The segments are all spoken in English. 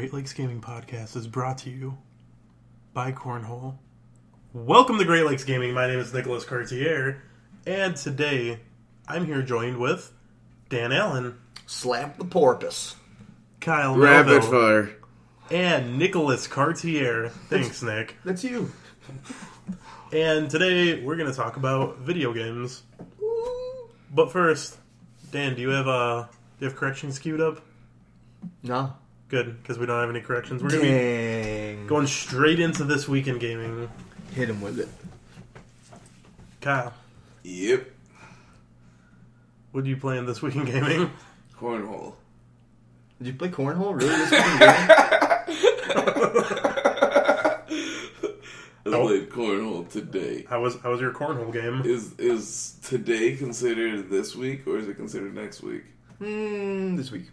The Great Lakes Gaming Podcast is brought to you by Cornhole. Welcome to Great Lakes Gaming. My name is Nicholas Cartier, and today I'm here joined with Dan Allen, Slap the porpoise. Kyle Rapid Melville, fire. and Nicholas Cartier. Thanks, Nick. That's you. And today we're going to talk about video games. But first, Dan, do you have uh, do you have corrections queued up? No. Good, because we don't have any corrections. We're going to be going straight into this weekend gaming. Hit him with it. Kyle, Yep. what are you playing this weekend gaming? Cornhole. Did you play cornhole? Really? This fucking game? I Oh. played cornhole today. How was how was your cornhole game? Is is today considered this week or is it considered next week? Hmm, this week.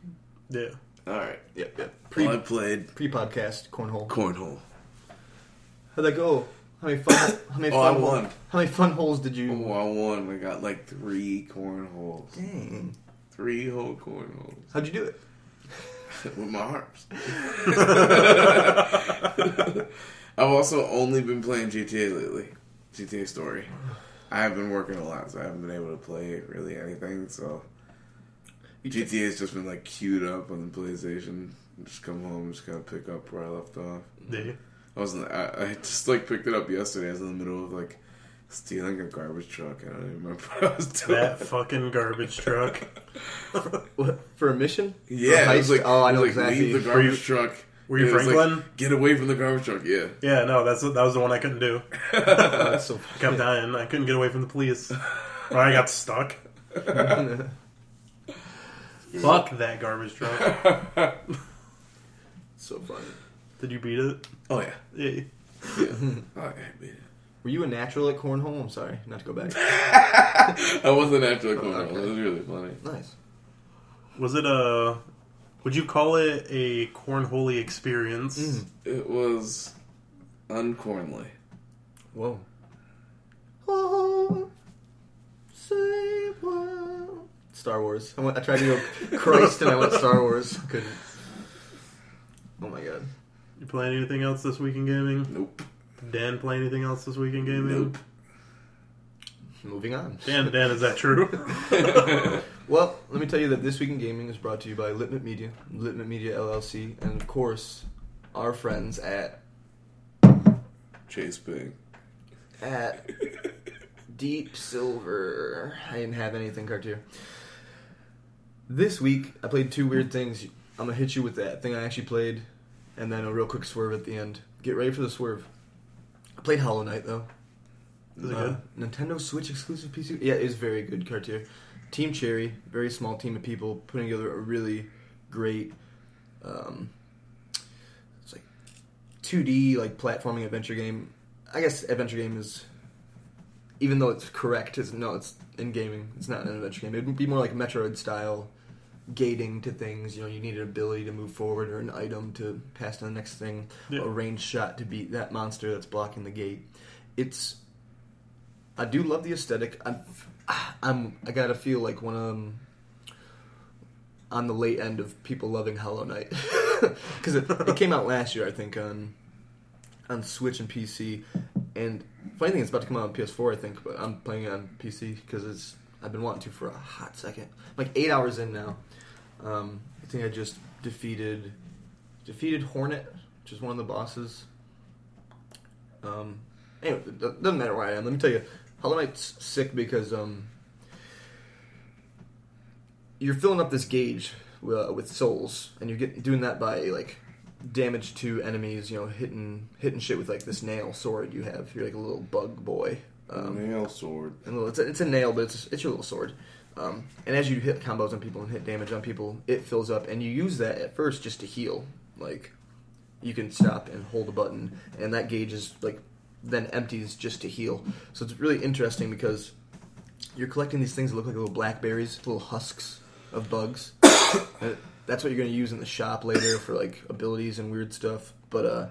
Yeah. All right. Yep, yep. Well, I Pre played pre podcast cornhole. cornhole. How'd that go? How many fun? How many Oh, I fun? won. How many fun holes did you? Oh, I won. I got like three cornholes. Dang. Three whole cornholes How'd you do it? with my arms. I've also only been playing GTA lately. GTA Story. I have been working a lot, so I haven't been able to play really anything. So GTA has just been like queued up on the PlayStation. Just come home, just kind of pick up where I left off. Yeah. I wasn't. I, I just like picked it up yesterday. I was in the middle of like stealing a garbage truck. I don't even remember what I was doing. That fucking garbage truck. What for a mission? yeah, For a was heist? like oh, I it know was like, exactly. Leave the Were you- garbage truck. were you It was like, Franklin? Get away from the garbage truck. Yeah. Yeah, no, that's that was the one I couldn't do. Oh, that's so. I kept dying. I couldn't get away from the police. Or I got stuck. Fuck that garbage truck. so funny. Did you beat it? Oh yeah. Yeah. yeah. oh, yeah, I made it. Were you a natural at cornhole? I'm sorry, not to go back. I wasn't after the corner. okay. It was really funny. Nice. Was it a? Would you call it a cornholy experience? Mm. It was uncornly. Whoa. Oh, say what? Star Wars. I, went, I tried to go Christ and I went Star Wars. Couldn't. Oh my god. You play anything else this week in gaming? Nope. Dan play anything else this week in gaming? Nope. Moving on. Dan, Dan, is that true? Well, let me tell you that this week in gaming is brought to you by Litmit Media, Litmit Media LLC, and of course, our friends at Chase Bing. at Deep Silver. I didn't have anything, Cartier. This week, I played two weird things. I'm gonna hit you with that thing I actually played, and then a real quick swerve at the end. Get ready for the swerve. I played Hollow Knight though. Is it Uh, good? Nintendo Switch exclusive PC. Yeah, it is very good, Cartier. Team Cherry, very small team of people putting together a really great. Um, it's like 2D like platforming adventure game. I guess adventure game is, even though it's correct, is no, it's in gaming. It's not an adventure game. It would be more like Metroid style gating to things. You know, you need an ability to move forward or an item to pass to the next thing, Yeah. a ranged shot to beat that monster that's blocking the gate. It's I do love the aesthetic. I'm, I'm I gotta feel like one of them on the late end of people loving Hollow Knight because it, it came out last year, I think, on on Switch and PC. And funny thing, it's about to come out on PS4, I think, but I'm playing it on PC because it's I've been wanting to for a hot second. like eight hours in now. Um, I think I just defeated defeated Hornet, which is one of the bosses. Um, anyway, it doesn't matter where I am. Let me tell you, Hollow Knight's sick because um, you're filling up this gauge uh, with souls, and you're getting doing that by like damage to enemies. You know, hitting hitting shit with like this nail sword you have. You're like a little bug boy. Um, Nail sword. little- it's a, it's a nail, but it's it's your little sword. Um, and as you hit combos on people and hit damage on people, it fills up, and you use that at first just to heal. Like you can stop and hold a button, and that gauge is like then empties just to heal. So it's really interesting because you're collecting these things that look like little blackberries, little husks of bugs. That's what you're going to use in the shop later for like abilities and weird stuff. But uh,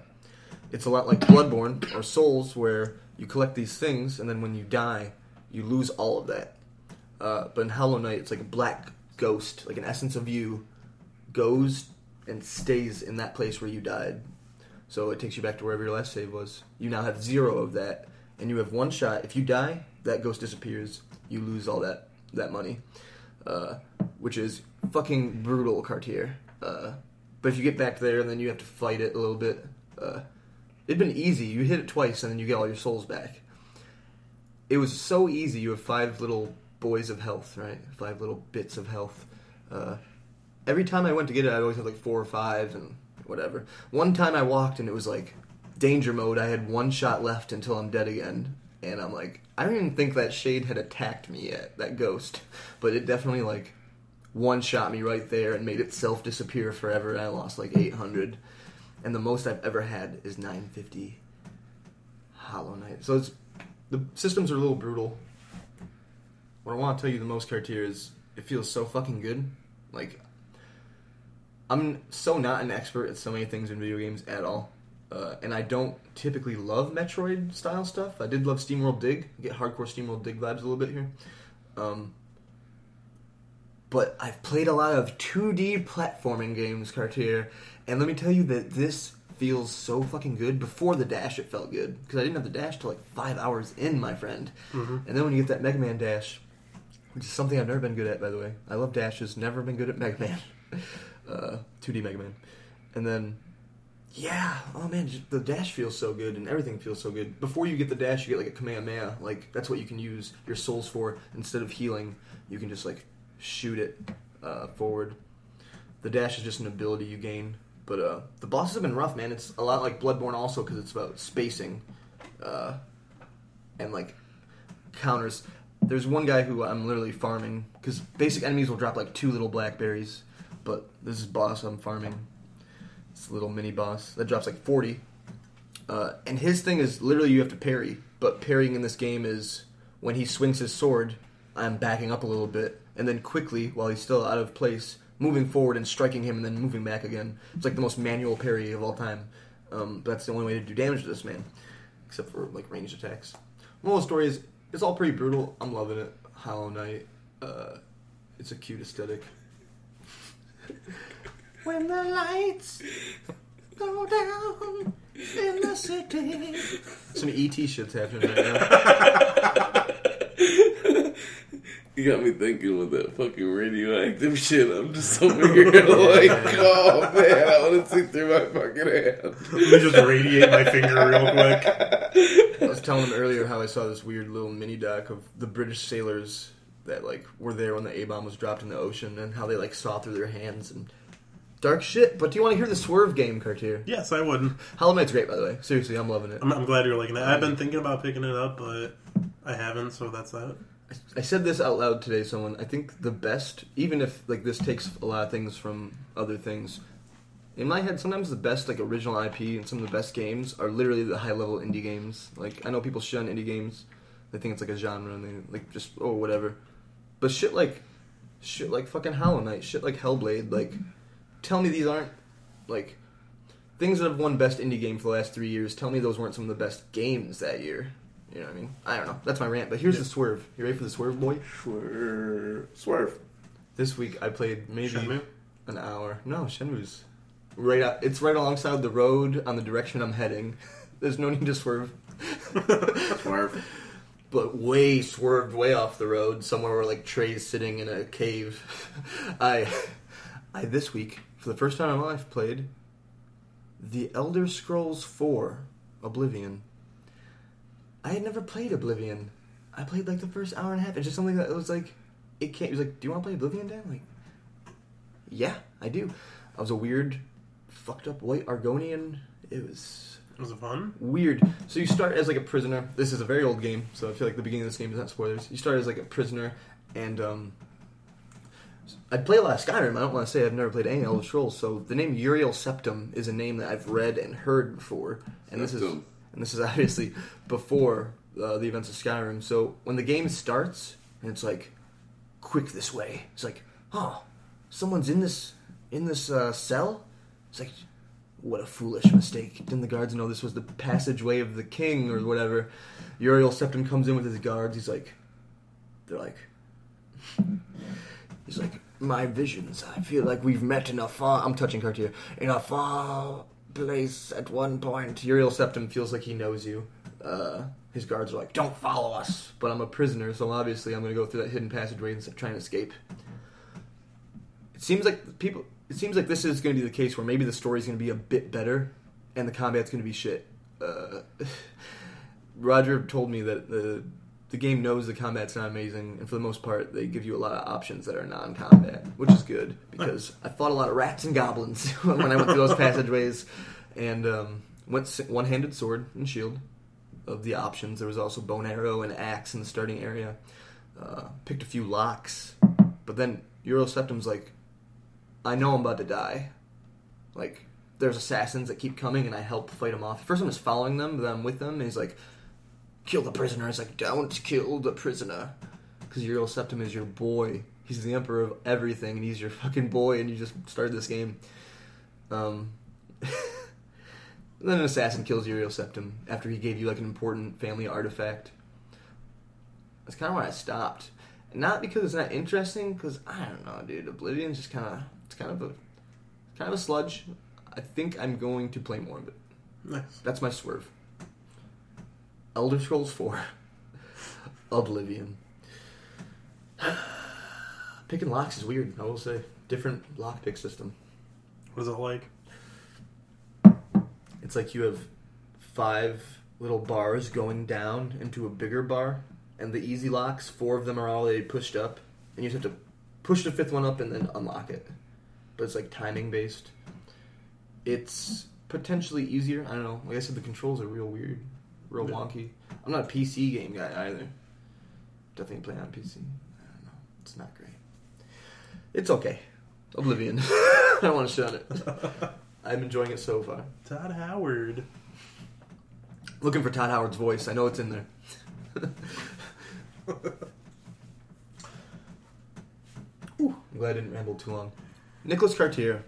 it's a lot like Bloodborne or Souls, where you collect these things, and then when you die, you lose all of that. Uh, but in Hollow Knight, it's like a black ghost, like an essence of you, goes and stays in that place where you died. So it takes you back to wherever your last save was. You now have zero of that, and you have one shot. If you die, that ghost disappears. You lose all that that money, uh, which is fucking brutal, Cartier. Uh, but if you get back there and then you have to fight it a little bit, uh, it'd been easy. You hit it twice and then you get all your souls back. It was so easy. You have five little boys of health, right? Five little bits of health. Uh, every time I went to get it, I'd always had like four or five and whatever. One time I walked and it was like danger mode. I had one shot left until I'm dead again. And I'm like, I don't even think that shade had attacked me yet, that ghost. But it definitely like one shot me right there and made itself disappear forever. And I lost like 800. And the most I've ever had is 950 Hollow Knight. So it's the systems are a little brutal. What I want to tell you the most Cartier is it feels so fucking good. Like I'm so not an expert at so many things in video games at all. Uh, and I don't typically love Metroid style stuff. I did love SteamWorld Dig. I get hardcore SteamWorld Dig vibes a little bit here. Um, but I've played a lot of 2D platforming games, Cartier, and let me tell you that this feels so fucking good. Before the dash, it felt good because I didn't have the dash till like five hours in, my friend. Mm-hmm. And then when you get that Mega Man dash, which is something I've never been good at, by the way. I love dashes, never been good at Mega Man, uh, 2D Mega Man, and then. Yeah, oh man, the dash feels so good and everything feels so good. Before you get the dash, you get like a Kamehameha. Like, that's what you can use your souls for. Instead of healing, you can just like shoot it uh, forward. The dash is just an ability you gain. But uh, the bosses have been rough, man. It's a lot like Bloodborne also because it's about spacing uh, and like counters. There's one guy who I'm literally farming because basic enemies will drop like two little blackberries, but this is boss I'm farming. It's a little mini boss that drops like 40. Uh, and his thing is literally you have to parry, but parrying in this game is when he swings his sword, I'm backing up a little bit, and then quickly, while he's still out of place, moving forward and striking him and then moving back again. It's like the most manual parry of all time. Um, that's the only way to do damage to this man, except for like ranged attacks. Moral of the story is it's all pretty brutal. I'm loving it. Hollow Knight. Uh, it's a cute aesthetic. when the lights go down in the city. Some ET shit's happening right now. You got me thinking with that fucking radioactive shit. I'm just over here like, oh man, I want to see through my fucking hand. Let me just radiate my finger real quick. I was telling him earlier how I saw this weird little mini doc of the British sailors that like were there when the A bomb was dropped in the ocean and how they like saw through their hands and dark shit. But do you want to hear the swerve game, Cartier? Yes, I would. Hollow Knight's great, by the way. Seriously, I'm loving it. I'm, I'm glad you're liking it. I've been thinking about picking it up, but I haven't, so that's that. I said this out loud today. Someone, I think the best, even if like this takes a lot of things from other things. In my head, sometimes the best like original IP and some of the best games are literally the high level indie games. Like I know people shun indie games; they think it's like a genre and they like just oh whatever. But shit like, shit like fucking Hollow Knight, shit like Hellblade. Like, tell me these aren't like things that have won best indie game for the last three years. Tell me those weren't some of the best games that year. You know what I mean? I don't know. That's my rant. But here's Yeah. the swerve. You ready for the swerve, boy? Swerve. Swerve. This week I played maybe Shenmue? an hour. No, Shenmue's right. Out, it's right alongside the road on the direction I'm heading. There's no need to swerve. Swerve. but way swerved way off the road somewhere where like Trey's sitting in a cave. I I this week for the first time in my life played The Elder Scrolls 4 Oblivion. I had never played Oblivion. I played like the first hour and a half. It's just something that was like it came. It was like, "Do you want to play Oblivion, Dan?" Like, yeah, I do. I was a weird, fucked up white Argonian. It was It Was it fun? weird. So you start as like a prisoner. This is a very old game, so I feel like the beginning of this game is not spoilers. You start as like a prisoner, and um, I play a lot of Skyrim. I don't want to say I've never played any Elder Scrolls. So the name Uriel Septum is a name that I've read and heard before, and this is Septim. And this is obviously before uh, the events of Skyrim. So when the game starts and it's like quick this way, it's like oh, someone's in this in this uh, cell. It's like what a foolish mistake. Didn't the guards know this was the passageway of the king or whatever? Uriel Septim comes in with his guards. He's like, they're like, he's like, my visions. I feel like we've met in a far. I'm touching Cartier in a far place at one point. Uriel Septim feels like he knows you. Uh, his guards are like, "Don't follow us," but I'm a prisoner, so obviously I'm going to go through that hidden passageway and try and escape. It seems like people. It seems like this is going to be the case where maybe the story's going to be a bit better, and the combat's going to be shit. Uh, Roger told me that the the game knows the combat's not amazing, and for the most part, they give you a lot of options that are non-combat, which is good because I fought a lot of rats and goblins when I went through those passageways, and um, went one-handed sword and shield of the options. There was also bone arrow and axe in the starting area. Uh, picked a few locks, but then Uriel Septim's like, I know I'm about to die. Like, there's assassins that keep coming, and I help fight them off. First, I'm just following them, but then I'm with them, and he's like, kill the prisoner. It's like, don't kill the prisoner. Because Uriel Septim is your boy. He's the emperor of everything, and he's your fucking boy, and you just started this game. Um, then an assassin kills Uriel Septim after he gave you like an important family artifact. That's kind of why I stopped. Not because it's not interesting, because I don't know, dude. Oblivion's just kind of it's kind of a kind of a sludge. I think I'm going to play more of it. Nice. That's my swerve. Elder Scrolls 4. Oblivion. Picking locks is weird, I will say. Different lockpick system. What is it like? It's like you have five little bars going down into a bigger bar, and the easy locks, four of them are already pushed up, and you just have to push the fifth one up and then unlock it. But it's like timing based. It's potentially easier. I don't know. Like I said, the controls are real weird, real Yeah. wonky. I'm not a PC game guy either. Definitely play on PC. I don't know. It's not great. It's okay. Oblivion. I don't want to shit on it. I'm enjoying it so far. Todd Howard. Looking for Todd Howard's voice. I know it's in there. Whew, I'm glad I didn't ramble too long. Nicholas Cartier,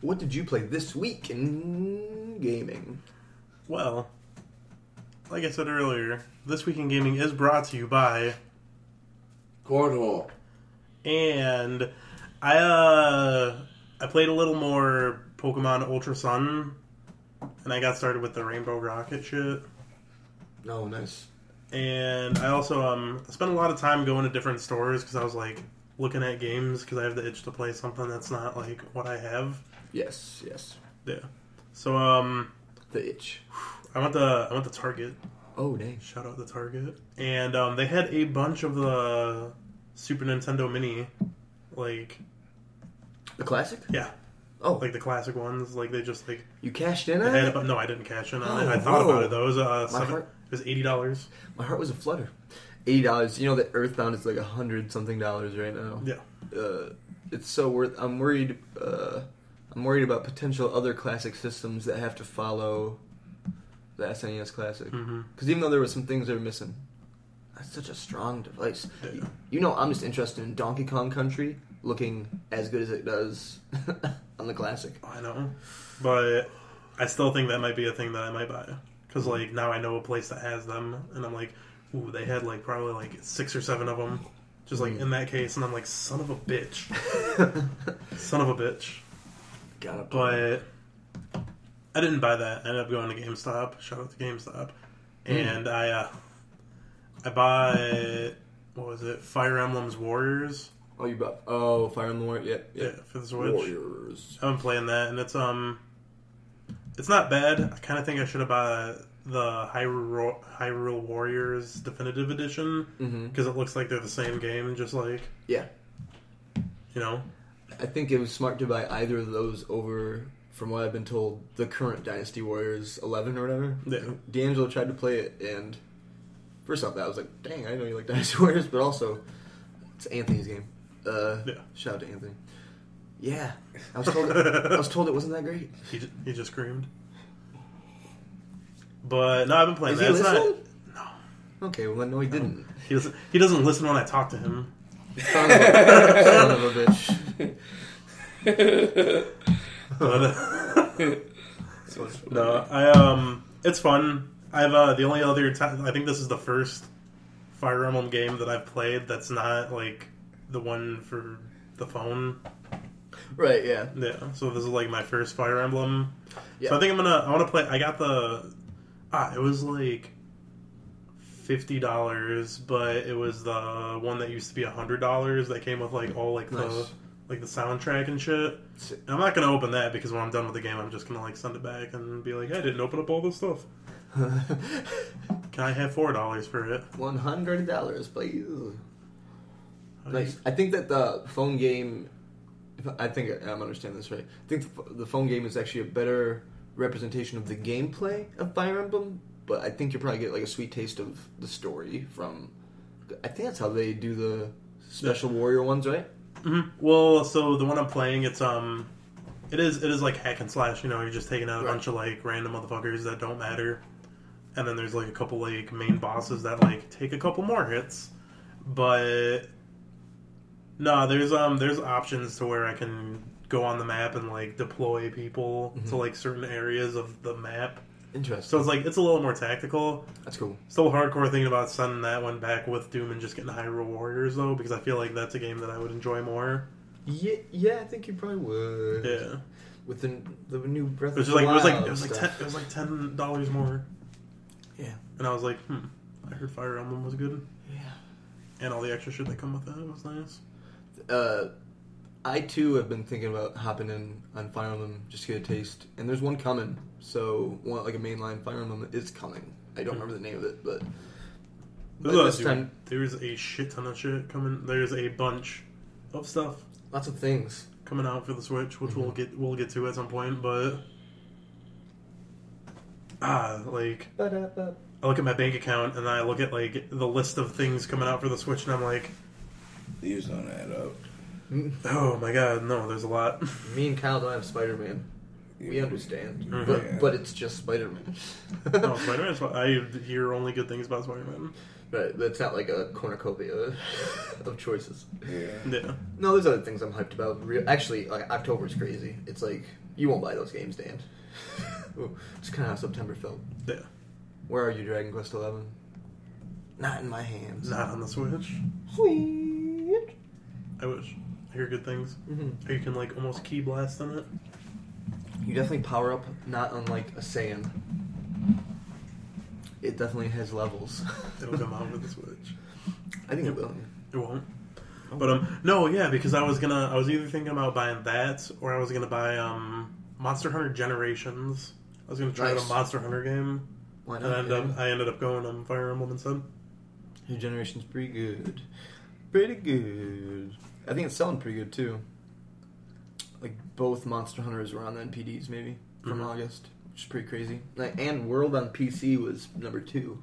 what did you play this week in gaming? Well, like I said earlier, this week in gaming is brought to you by Cornhole. and I uh I played a little more Pokemon Ultra Sun and I got started with the Rainbow Rocket shit. Oh, nice. And I also um spent a lot of time going to different stores because I was like looking at games because I have the itch to play something that's not like what I have. Yes, yes. Yeah. So um The itch. I went to I went to Target. Oh, dang. Shout out to Target. And um they had a bunch of the Super Nintendo Mini like The classic? yeah, Oh, like the classic ones. Like they just like you cashed in on had it? no, I didn't cash in on it. Oh, I thought whoa. about it though. It was uh My seven, heart- it was eighty dollars. My heart was a flutter. Eighty dollars. You know that Earthbound is like a hundred something dollars right now. Yeah. uh, it's so worth. I'm worried. Uh, I'm worried about potential other classic systems that have to follow the SNES Classic. Because even though there were some things that were missing, that's such a strong device. Yeah. You know, I'm just interested in Donkey Kong Country looking as good as it does on the Classic. I know, but I still think that might be a thing that I might buy because like now I know a place that has them, and I'm like, ooh, they had like probably like six or seven of them, just like Mm. in that case, and I'm like, son of a bitch, son of a bitch. Gotta But I didn't buy that. I ended up going to GameStop. Shout out to GameStop, and I uh, I bought what was it? Fire Emblem's Warriors. Oh, you bought. Oh, Fire Emblem Warriors. Yep. Yeah, yep. for the Switch. Warriors. I've been playing that, and it's um, it's not bad. I kind of think I should have bought the Hyrule, Hyrule Warriors Definitive Edition hmm because it looks like they're the same game, just like Yeah. you know. I think it was smart to buy either of those over, from what I've been told, the current Dynasty Warriors 11 or whatever. Yeah. D'Angelo tried to play it, and first off, that I was like, dang, I know you like Dynasty Warriors, but also, it's Anthony's game. Uh, Yeah. Shout out to Anthony. Yeah. I was told, I was told it wasn't that great. He just, he just screamed. But no, I've been playing Is that. he It's not- no, Okay, well, no, he didn't. he doesn't. He doesn't listen when I talk to him. Son of a, son of a bitch. But, no, I um, it's fun. I've uh, the only other time I think this is the first Fire Emblem game that I've played that's not like the one for the phone. Right. Yeah. Yeah, so this is like my first Fire Emblem. Yeah. So I think I'm gonna I want to play. I got the ah, it was like fifty dollars, but it was the one that used to be a hundred dollars that came with like all like the Nice. Like the soundtrack and shit. And I'm not gonna open that because when I'm done with the game, I'm just gonna like send it back and be like, I didn't open up all this stuff. Can I have four dollars for it? One hundred dollars, please. I Nice. I think that the phone game. I think I'm understanding this right. I think the, the phone game is actually a better representation of the gameplay of Fire Emblem, but I think you probably get like a sweet taste of the story from. I think that's how they do the special warrior ones, right? Mhm. Well, so the one I'm playing, it's um, it is it is like hack and slash. You know, you're just taking out a Right. bunch of like random motherfuckers that don't matter, and then there's like a couple like main bosses that like take a couple more hits, but no, there's um there's options to where I can go on the map and like deploy people to like certain areas of the map. Interesting. So it's like it's a little more tactical. that's cool. Still hardcore thinking about sending that one back with Doom and just getting Hyrule Warriors though, because I feel like that's a game that I would enjoy more. Yeah, yeah, I think you probably would. Yeah. With the the new Breath It was of the like it was like Wild it was like ten, it was like ten dollars more, Yeah. and I was like, hmm. I heard Fire Emblem was good, Yeah. and all the extra shit that come with that was nice. Uh, I too have been thinking about hopping in on Fire Emblem just to get a taste, and there's one coming. So one like a mainline Fire Emblem is coming. I don't remember the name of it, but There's, but a- this dude, time there's a shit ton of shit coming. There's a bunch of stuff lots of things. coming out for the Switch, which Mm-hmm. we'll get we'll get to at some point. But ah, like I look at my bank account and I look at like the list of things coming out for the Switch, and I'm like, These don't add up. Oh my god, no, there's a lot. Me and Kyle don't have Spider Man. We Yeah. understand, Mhm. but Yeah. but it's just Spider Man. no, Spider-Man. I hear only good things about Spider-Man. Right, but it's not like a cornucopia of choices. Yeah. Yeah. No, there's other things I'm hyped about. Real, actually, like October's crazy. It's like you won't buy those games, Dan. It's kind of how September felt. Yeah. Where are you, Dragon Quest Eleven? Not in my hands. Not on the Switch. Sweet. I wish. I hear good things. hmm You can like almost ki blast on it. You definitely power up, not unlike a Saiyan. It definitely has levels. It'll come out with the Switch. I think it will. It won't. But um, no, yeah, because I was gonna, I was either thinking about buying that or I was gonna buy um, Monster Hunter Generations. I was gonna try out Nice. a Monster Hunter game, Why and not? I ended up, yeah? I ended up going on Fire Emblem instead. New generation's pretty good. Pretty good. I think it's selling pretty good too. Like both Monster Hunters were on the NPDs maybe from Mhm. August, which is pretty crazy. Like, and World on PC was number two,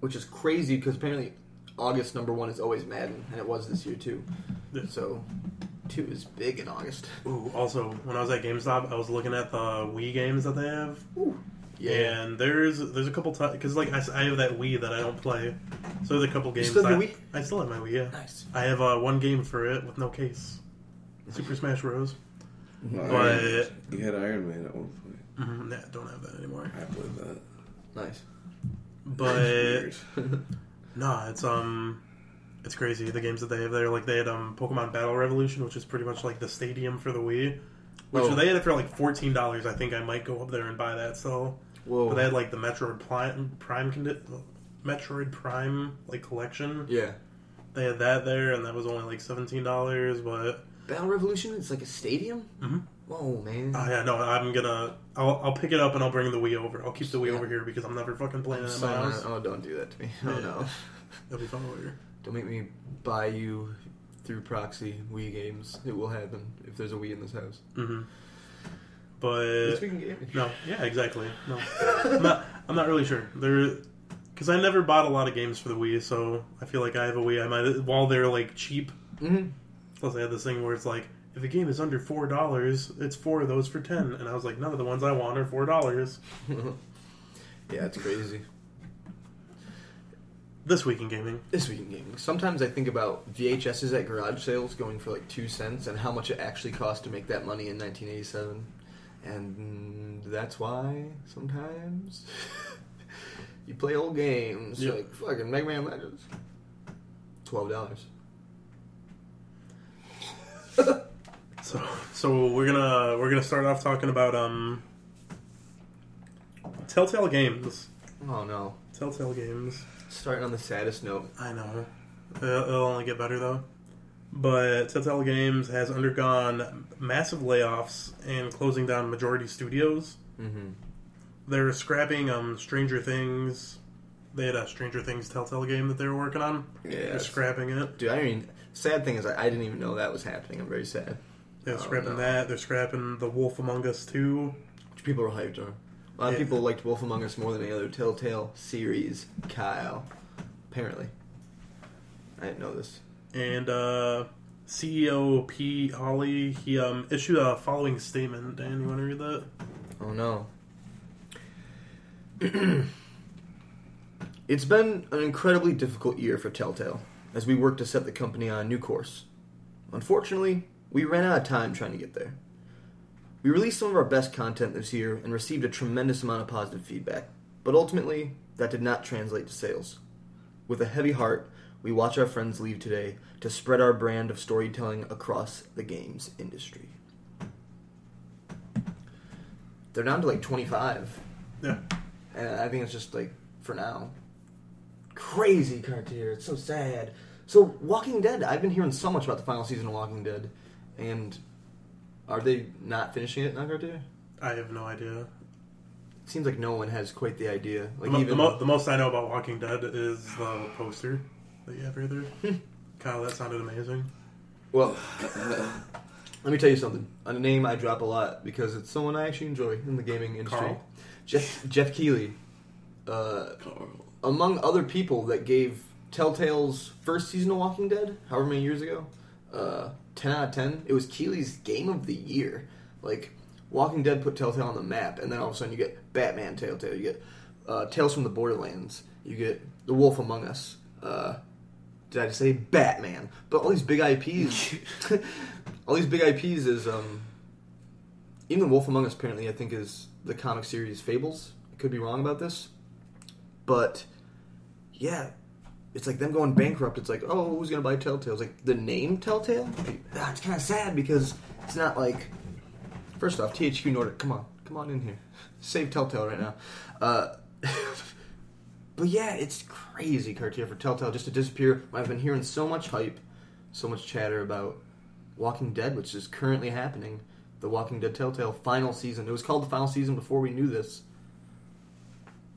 which is crazy because apparently August number one is always Madden, and it was this year too. So two is big in August. Ooh, also, when I was at GameStop, I was looking at the Wii games that they have, Yeah. and there's there's a couple times because like I, s- I have that Wii that I don't play, so there's a couple games. still have that, your Wii? I still have my Wii. Yeah, Nice. I have uh, one game for it with no case. Super Smash Bros. Well, But- Iron- you had Iron Man at one point. Mm-hmm, nah, don't have that anymore. I played that. Nice. But Weird. no, it's um, it's crazy. The games that they have there, like they had um, Pokemon Battle Revolution, which is pretty much like the stadium for the Wii. Which Oh. they had it for like fourteen dollars. I think I might go up there and buy that. So, Whoa. but they had like the Metroid Prime Prime condi- Metroid Prime like collection. yeah. They had that there, and that was only like seventeen dollars. But Battle Revolution. It's like a stadium. Mhm. Whoa, man. oh yeah, no, I'm gonna I'll, I'll pick it up and I'll bring the Wii over. I'll keep the Wii Yeah. over here because I'm never fucking playing I'm it in so my not- house. oh, don't do that to me. Oh Yeah. no. That'll be fun over here. Don't make me buy you through proxy Wii games. It will happen if there's a Wii in this house. hmm But no, yeah, exactly. No, I'm not. I'm not really sure. There, because I never bought a lot of games for the Wii, so I feel like I have a Wii. I might while they're like cheap. hmm Plus, I had this thing where it's like, if a game is under four dollars, it's four of those for ten, and I was like, none of the ones I want are four dollars. yeah, it's crazy. This week in gaming, This week in gaming. Sometimes I think about VHSs at garage sales going for like two cents and how much it actually cost to make that money in 1987. And that's why sometimes you play old games Yep. like fucking Mega Man Legends. Twelve dollars. So, so we're gonna we're gonna start off talking about um, Telltale Games. Oh no. Telltale Games. Starting on the saddest note. I know. It'll only get better though. But Telltale Games has undergone massive layoffs and closing down majority studios. Mm-hmm. They're scrapping um Stranger Things. They had a Stranger Things Telltale game that they were working on. Yeah. They're scrapping it. Dude, I mean, sad thing is, I, I didn't even know that was happening. I'm very sad. They're Oh, scrapping no. that. They're scrapping The Wolf Among Us too. Which people are hyped on. A lot of Yeah. people liked Wolf Among Us more than any other Telltale series. Kyle, apparently, I didn't know this. And uh, CEO Pete Hawley, he um, issued a following statement. Dan, you want to read that? Oh no. it's been an incredibly difficult year for Telltale as we work to set the company on a new course. Unfortunately, we ran out of time trying to get there. We released some of our best content this year and received a tremendous amount of positive feedback, but ultimately, that did not translate to sales. With a heavy heart, we watch our friends leave today to spread our brand of storytelling across the games industry. They're down to like 25. Yeah. And I think it's just like for now. Crazy Cartier. It's so sad. So Walking Dead. I've been hearing so much about the final season of Walking Dead, and are they not finishing it now, Cartier? I have no idea. It seems like no one has quite the idea. Like mo- even the, mo- the most I know about Walking Dead is the poster that you have there. Kyle, that sounded amazing. well, let me tell you something. A name I drop a lot because it's someone I actually enjoy in the gaming industry. Carl? Jeff Jeff Keighley. Uh, among other people that gave Telltale's first season of Walking Dead, however many years ago, uh, 10 out of 10, it was Keighley's game of the year. Like, Walking Dead put Telltale on the map, and then all of a sudden you get Batman Telltale, you get uh, Tales from the Borderlands, you get The Wolf Among Us. Uh, did I just say Batman? But all these big IPs, all these big IPs is, um, even Wolf Among Us apparently, I think, is the comic series Fables. I could be wrong about this. But yeah, it's like them going bankrupt. It's like, oh, who's gonna buy Telltale? It's like the name Telltale. Ah, it's kind of sad because it's not like. First off, THQ Nordic, come on, come on in here, save Telltale right now. Uh, but yeah, it's crazy, Cartier, for Telltale just to disappear. I've been hearing so much hype, so much chatter about Walking Dead, which is currently happening. The Walking Dead Telltale final season. It was called the final season before we knew this.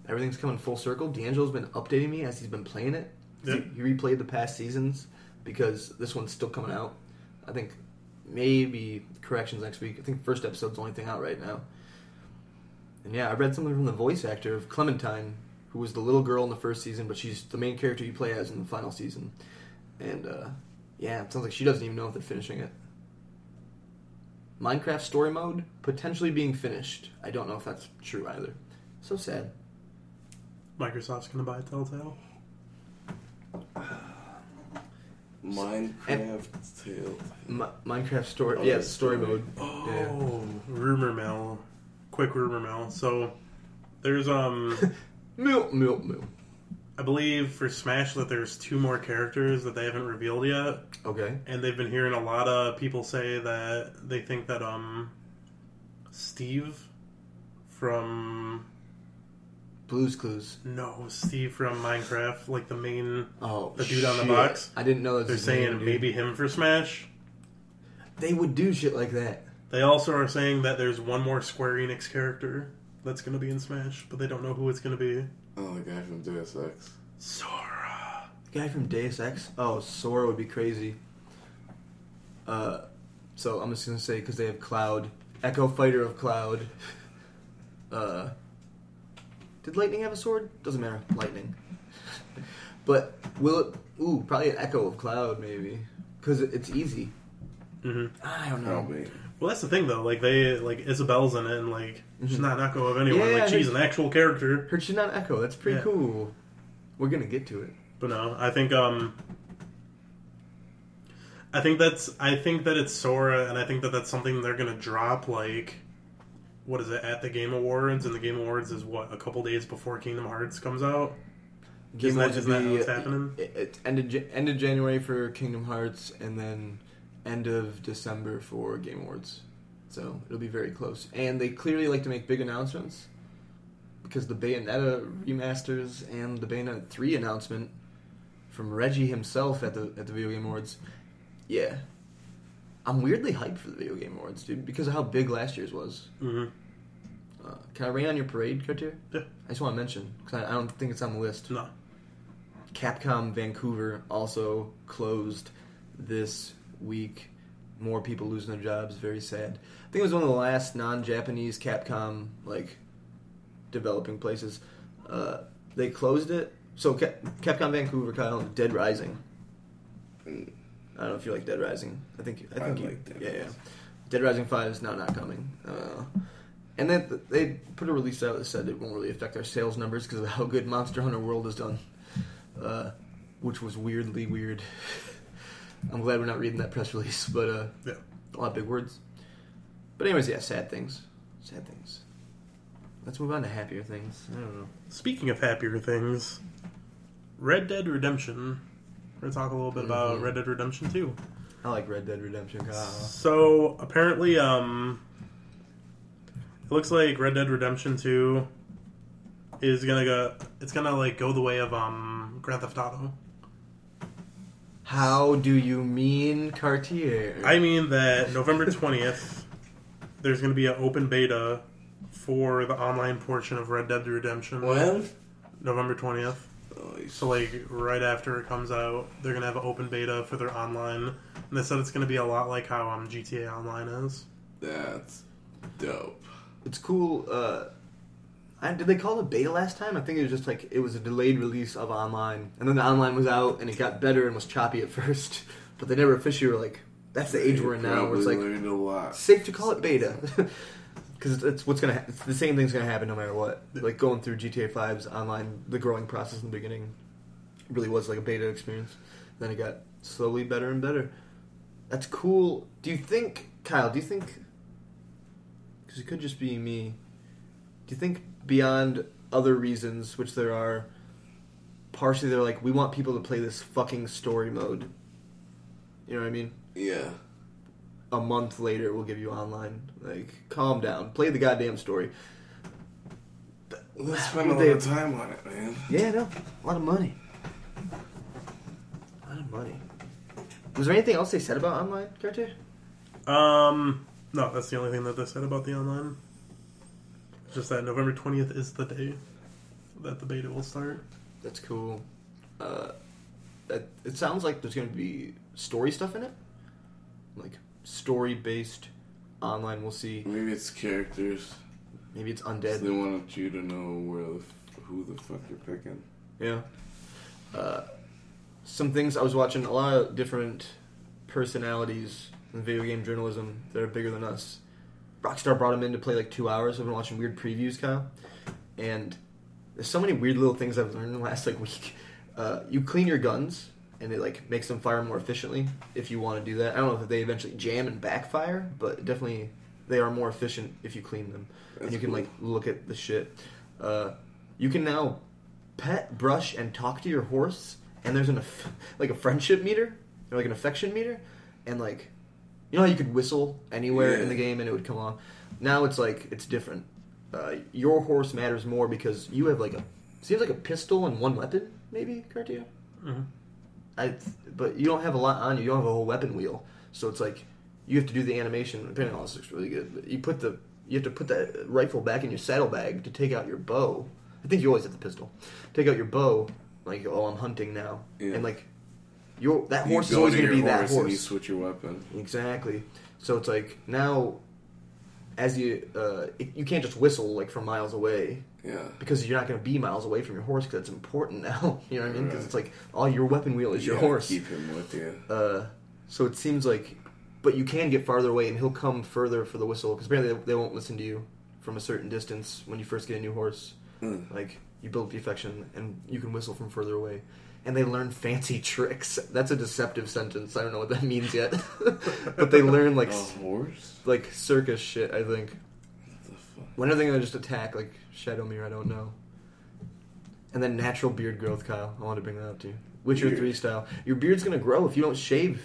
Everything's coming full circle. D'Angelo's been updating me as he's been playing it. Yeah. He, he replayed the past seasons because this one's still coming out. I think maybe corrections next week. I think first episode's the only thing out right now. And yeah, I read something from the voice actor of Clementine, who was the little girl in the first season, but she's the main character you play as in the final season. And uh, yeah, it sounds like she doesn't even know if they're finishing it. Minecraft story mode potentially being finished. I don't know if that's true either. So sad. Microsoft's going to buy Telltale. Minecraft Tale. Mi- Minecraft story, Oh, yeah, story story. mode. Oh, rumor mill. Quick rumor mill. So there's um Milk, milk, milk. I believe for Smash that there's two more characters that they haven't revealed yet, Okay. and they've been hearing a lot of people say that they think that um Steve from Blues Clues. no Steve from Minecraft, like the main, Oh, The dude on the shit. box? I didn't know that. they're saying maybe him for Smash. they would do shit like that. They also are saying that there's one more Square Enix character that's going to be in Smash, but they don't know who it's going to be. Oh, the guy from Deus Ex. Sora. The guy from Deus Ex. Oh, Sora would be crazy. Uh, so I'm just gonna say because they have Cloud, Echo Fighter of Cloud. Uh, did Lightning have a sword? Doesn't matter. Lightning. but will it? Ooh, probably an Echo of Cloud maybe because it's easy. hmm I don't know. Probably. Well, that's the thing though. Like they, like Isabelle's in it, and like she's Mhm. not not go of anyone. Yeah, like she's an actual character. Heard she's not an Echo. That's pretty Yeah. cool. We're gonna get to it. But no, I think um, I think that's I think that it's Sora, and I think that that's something they're gonna drop. Like, what is it at the Game Awards? And the Game Awards is what a couple days before Kingdom Hearts comes out. Game Isn't that- Awards isn't that be what's happening? It, it ended Ja- ended January for Kingdom Hearts, and then end of December for Game Awards, so it'll be very close. And they clearly like to make big announcements because the Bayonetta remasters and the Bayonetta three announcement from Reggie himself at the at the Video Game Awards. Yeah, I'm weirdly hyped for the Video Game Awards, dude, because of how big last year's was. hmm Uh, can I rain on your parade, Cartier? Yeah. I just want to mention because I, I don't think it's on the list. No. Capcom Vancouver also closed this week. More people losing their jobs. Very sad. I think it was one of the last non-Japanese Capcom like developing places. Uh, they closed it. So Ca- Capcom Vancouver, Kyle, Dead Rising. Mm. I don't know if you like Dead Rising. I think I I think you, like Dead yeah, yeah. Dead Rising Five is now not coming. Uh, and then they put a release out that said it won't really affect our sales numbers because of how good Monster Hunter World has done, uh, which was weirdly weird. I'm glad we're not reading that press release, but uh, Yeah. a lot of big words. But anyways, yeah, sad things, sad things. Let's move on to happier things. I don't know. Speaking of happier things, Red Dead Redemption. We're gonna talk a little bit about Mhm. Red Dead Redemption 2. I like Red Dead Redemption. Kyle. So apparently, um, it looks like Red Dead Redemption 2 is gonna go. It's gonna like go the way of um Grand Theft Auto. How do you mean Cartier? I mean that November 20th, there's gonna be an open beta for the online portion of Red Dead Redemption. When? November 20th. Oh, So like right after it comes out, they're gonna have an open beta for their online, and they said it's gonna be a lot like how um, GTA Online is. That's dope. It's cool. Uh, I, did they call it beta last time? I think it was just like it was a delayed release of online, and then the online was out, and it got better and was choppy at first, but they never officially were like, "That's the age we're in now." Where it's like safe to call it beta, because it's what's gonna. Ha- it's the same thing's gonna happen no matter what. Like going through GTA 5's online, the growing process in the beginning really was like a beta experience. Then it got slowly better and better. That's cool. Do you think, Kyle? Do you think? Because it could just be me. Do you think beyond other reasons, which there are, partially they're like, we want people to play this fucking story mode. You know what I mean? Yeah. a month later we'll give you online. Like, calm down. Play the goddamn story. Let's spend a They- lot of time on it, man. Yeah, no. A lot of money. A lot of money. Was there anything else they said about online, Cartier? Um, no, that's the only thing that they said about the online. It's just that November 20th is the day that the beta will start. That's cool. Uh, that, it sounds like there's going to be story stuff in it. Like, story based online. We'll see. Maybe it's characters. Maybe it's So undead. they want you to know where the, who the fuck you're picking. Yeah. Uh, some things I was watching a lot of different personalities in video game journalism that are bigger than us. Rockstar brought him in to play like two hours. I've been watching weird previews, Kyle, and there's so many weird little things I've learned in the last like week. Uh, you clean your guns, and it like makes them fire more efficiently if you want to do that. I don't know if they eventually jam and backfire, but definitely they are more efficient if you clean them, and you can cool. like look at the shit. Uh, you can now pet, brush, and talk to your horse, and there's an like a friendship meter, or like an affection meter, and like you know how you could whistle anywhere in the game and it would come on. Now it's like it's different. Uh, your horse matters more because you have like a seems like a pistol and one weapon, maybe Cartier. Mhm. I, but you don't have a lot on you. You don't have a whole weapon wheel, so it's like you have to do the animation. Depending on this looks really good. But you put the you have to put that rifle back in your saddlebag to take out your bow. I think you always have the pistol. Take out your bow, like oh I'm hunting now, Yeah. and like your that You horse is always going to be that horse and you switch your weapon. Exactly. So it's like now, as you uh, it, you can't just whistle like from miles away Yeah. because you're not going to be miles away from your horse because it's important now. you know what I mean? Because Right. it's like all your weapon wheel is You your horse. Keep him with you. Uh, so it seems like, but you can get farther away, and he'll come further for the whistle because apparently they, they won't listen to you from a certain distance when you first get a new horse. Mm. Like you build the affection, and you can whistle from further away. And they learn fancy tricks. That's a deceptive sentence. I don't know what that means yet, but they learn like horse? like circus shit. I think. What the fuck? When are they gonna just attack like Shadowmere? I don't know. And then natural beard growth, Kyle. I want to bring that up to you. Witcher Beard. three style. Your beard's gonna grow if you don't shave.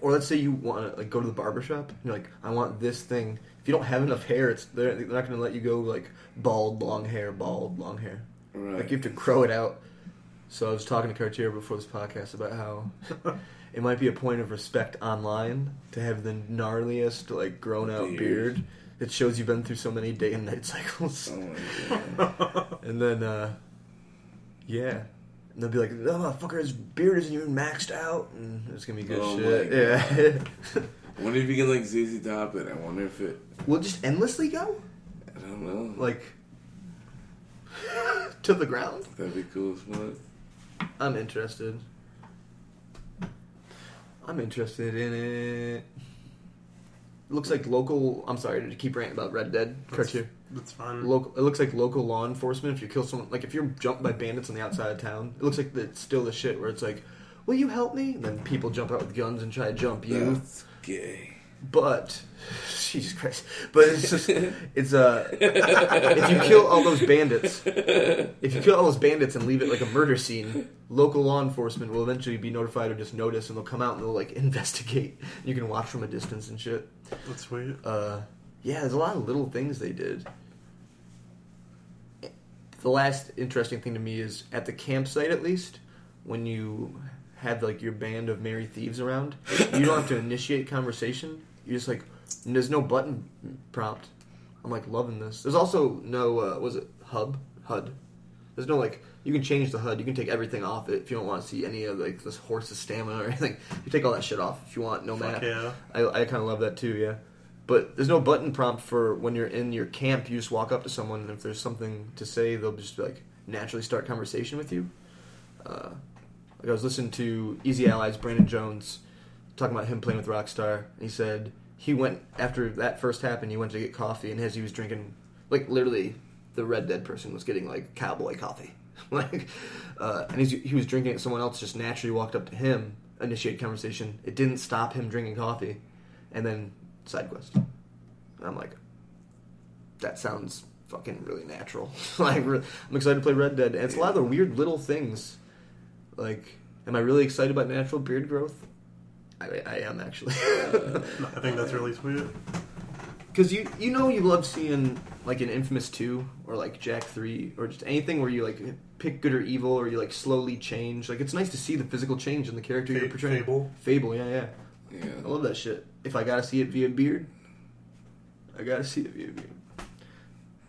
or let's say you want to like go to the barber shop. And you're like, I want this thing. If you don't have enough hair, it's they're, they're not going to let you go like bald, long hair, bald, long hair. Right. Like you have to grow it out. So I was talking to Cartier before this podcast about how it might be a point of respect online to have the gnarliest, like grown out Beard. beard. It shows you've been through so many day and night cycles. Oh my god. And then, uh, yeah. And they'll be like, oh, motherfucker, his beard isn't even maxed out. And it's going to be good Oh shit. Yeah. I wonder if you can like ZZ Top it. I wonder if it. Will just endlessly go? I don't know. Like, to the ground? That'd be cool as fuck. I'm interested. I'm interested in it. Looks like local. I'm sorry to keep ranting about Red Dead. That's- That's fine. Local. It looks like local law enforcement. If you kill someone, like if you're jumped by bandits on the outside of town, it looks like it's still the shit where it's like, "Will you help me?" And then people jump out with guns and try to jump you. That's gay. But Jesus Christ! But it's just it's uh if you kill all those bandits, if you kill all those bandits and leave it like a murder scene, local law enforcement will eventually be notified or just notice, and they'll come out and they'll like investigate. You can watch from a distance and shit. That's sweet. Uh, yeah, there's a lot of little things they did. The last interesting thing to me is at the campsite, at least, when you have like your band of merry thieves around, you don't have to initiate conversation. You just like, there's no button prompt. I'm like loving this. There's also no, uh, was it hub HUD? There's no like you can change the HUD. You can take everything off it if you don't want to see any of like this horse's stamina or anything. You take all that shit off if you want. No Fuck map. yeah. I, I kind of love that too, yeah. But there's no button prompt for when you're in your camp. You just walk up to someone, and if there's something to say, they'll just like naturally start conversation with you. Uh, like I was listening to Easy Allies, Brandon Jones, talking about him playing with Rockstar. He said he went after that first happened. He went to get coffee, and as he was drinking, like literally, the Red Dead person was getting like cowboy coffee, like, uh, and he was drinking it. Someone else just naturally walked up to him, initiate conversation. It didn't stop him drinking coffee, and then side quest. And I'm like, that sounds fucking really natural. like, I'm excited to play Red Dead. And it's a lot of the weird little things. Like, am I really excited about natural beard growth? I, I am actually. I think that's really sweet. Because you you know you love seeing like an Infamous two or like Jak three or just anything where you like pick good or evil or you like slowly change. Like it's nice to see the physical change in the character you're portraying. Fable. Fable, yeah, yeah. I love that shit. If I gotta see it via beard, I gotta see it via beard.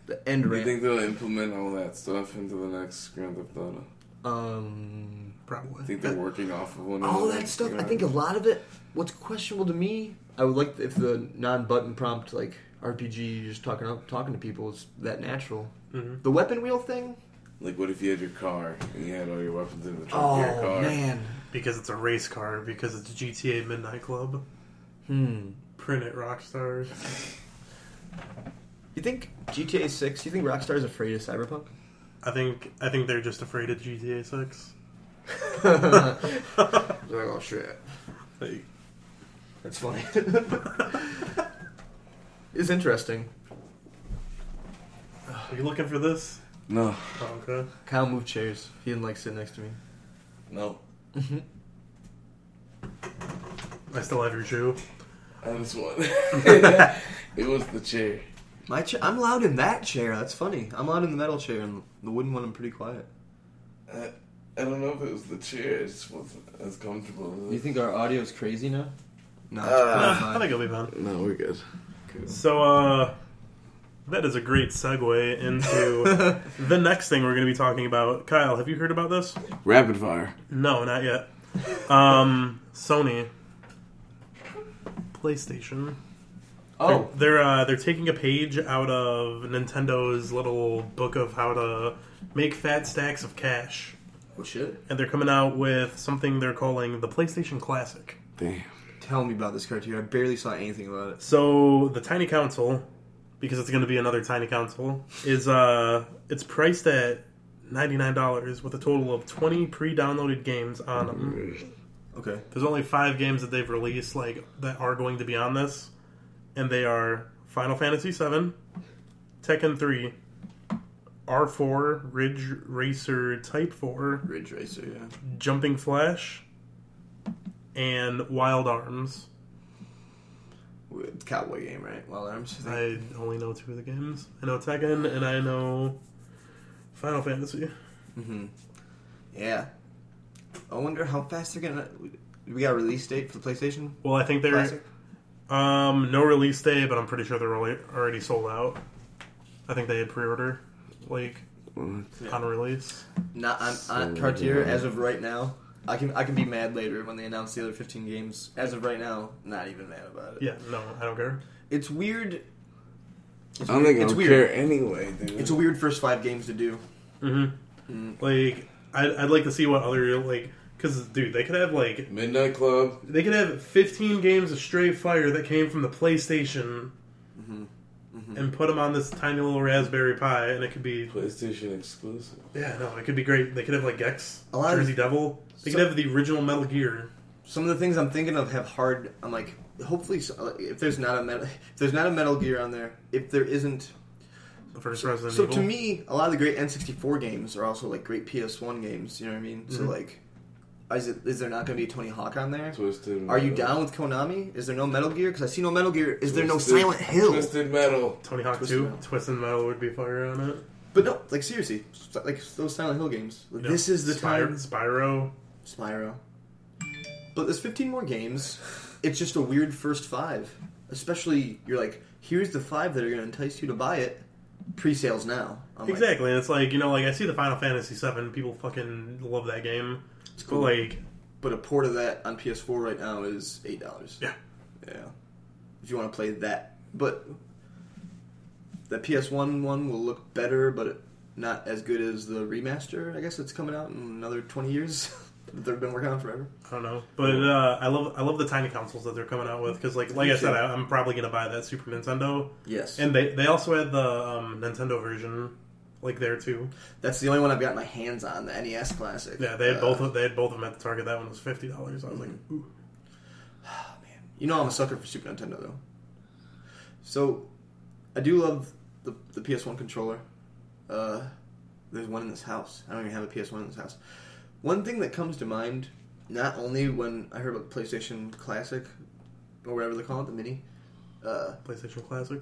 The end Do you rant. think they'll implement all that stuff into the next Grand Theft Auto? Um, Probably. I think they're working off of one. all another. that stuff. I think a lot of it. What's questionable to me, I would like if the non-button prompt like RPG, just talking up, talking to people is that natural. Mhm. The weapon wheel thing. Like, what if you had your car and you had all your weapons in the trunk Oh of your car? man. Because it's a race car. Because it's GTA Midnight Club. Hmm. Print it, Rockstar. You think GTA Six? You think Rockstar is afraid of Cyberpunk? I think I think they're just afraid of GTA Six. They're like, oh shit. Like, That's funny. it's interesting. are you looking for this? No, Oh, okay. Kyle moved chairs. He didn't like sit next to me. no. Mm-hmm. I still have your shoe. I just want. it was the chair. My chair. I'm loud in that chair. That's funny. I'm loud in the metal chair, and the wooden one I'm pretty quiet. I, I don't know if it was the chair. It just wasn't as comfortable. as You think our audio's crazy now? No, it's Uh, I think it'll be fun. No, we're good. Cool. So, uh, that is a great segue into the next thing we're going to be talking about. Kyle, have you heard about this? Rapid fire. No, not yet. Um, Sony, PlayStation. Oh, They're uh, they're taking a page out of Nintendo's little book of how to make fat stacks of cash, oh shit! and they're coming out with something they're calling the PlayStation Classic. Damn. Tell me about this cartoon. I barely saw anything about it. So the tiny console, because it's going to be another tiny console, is uh it's priced at ninety nine dollars with a total of twenty pre downloaded games on them. Okay. There's only five games that they've released like that are going to be on this, and they are Final Fantasy VII, Tekken 3, R4, Ridge Racer Type 4, Ridge Racer, yeah. Jumping Flash, and Wild Arms. It's cowboy game, right? Wild Arms. I only know two of the games. I know Tekken and I know Final Fantasy. hmm Yeah. I wonder how fast they're gonna. We got a release date for the PlayStation Well, I think they're Classic. Um no release date, but I'm pretty sure they're already already sold out. I think they had pre-order like Mm. on release. Not on, on So Cartier dumb. as of right now. I can I can be mad later when they announce the other 15 games. As of right now, not even mad about it. Yeah, no, I don't care. It's weird. It's I don't weird. think it's I'll weird. care anyway, dude. It's a weird first five games to do. Mm-hmm. Mm. Like, I'd, I'd like to see what other like, because dude, they could have like Midnight Club. they could have 15 games of Stray Fire that came from the PlayStation Mhm. Mhm. and put them on this tiny little Raspberry Pi, and it could be PlayStation exclusive. yeah, no, it could be great. They could have like Gex, A lot of- Jersey Devil. They could have the original Metal Gear. Some of the things I'm thinking of have hard. I'm like, hopefully, if there's not a metal, if there's not a Metal Gear on there, if there isn't. The first Resident So Evil. to me, a lot of the great N64 games are also like great PS1 games. You know what I mean? So Mhm. like, is it is there not going to be a Tony Hawk on there? Twisted. Are you down with Konami? Is there no Metal Gear? Because I see no Metal Gear. Is there no Silent Hill? Twisted Metal. Tony Hawk Twisted 2, Metal. Twisted Metal would be fire on it. But no, like seriously, like those Silent Hill games. You know, this is the Spyro, time. Spyro. Spyro. But there's 15 more games. It's just a weird first five. Especially, you're like, here's the five that are going to entice you to buy it. Pre-sales now. I'm like, Exactly, and it's like you know, like I see the Final Fantasy VII. People fucking love that game. It's But cool. like, but a port of that on PS4 right now is eight dollars. Yeah. Yeah. If you want to play that, but the PS1 one will look better, but not as good as the remaster. I guess it's coming out in another 20 years. that They've been working on forever. I don't know, but uh, I love I love the tiny consoles that they're coming out with because like like I Me said, too. I, I'm probably gonna buy that Super Nintendo, Yes. and they they also had the um, Nintendo version like there too. That's the only one I've got my hands on, the NES Classic. Yeah, they had Uh, both of, they had both of them at the Target. That one was fifty dollars. I was like, Mm-hmm. ooh. Oh, man. You know I'm a sucker for Super Nintendo though. So I do love the the PS1 controller. Uh, there's one in this house. I don't even have a PS1 in this house. One thing that comes to mind, not only when I heard about the PlayStation Classic or whatever they call it, the Mini. Uh, PlayStation Classic.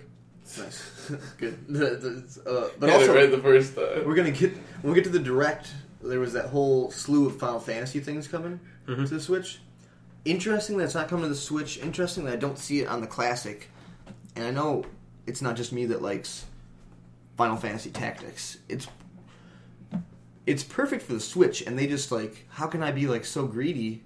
Nice, good. Uh, but it also, right the first time. we're gonna get when we get to the direct. There was that whole slew of Final Fantasy things coming Mhm. to the Switch. Interesting that it's not coming to the Switch. Interesting that I don't see it on the Classic. And I know it's not just me that likes Final Fantasy Tactics. It's it's perfect for the Switch, and they just like, how can I be like so greedy?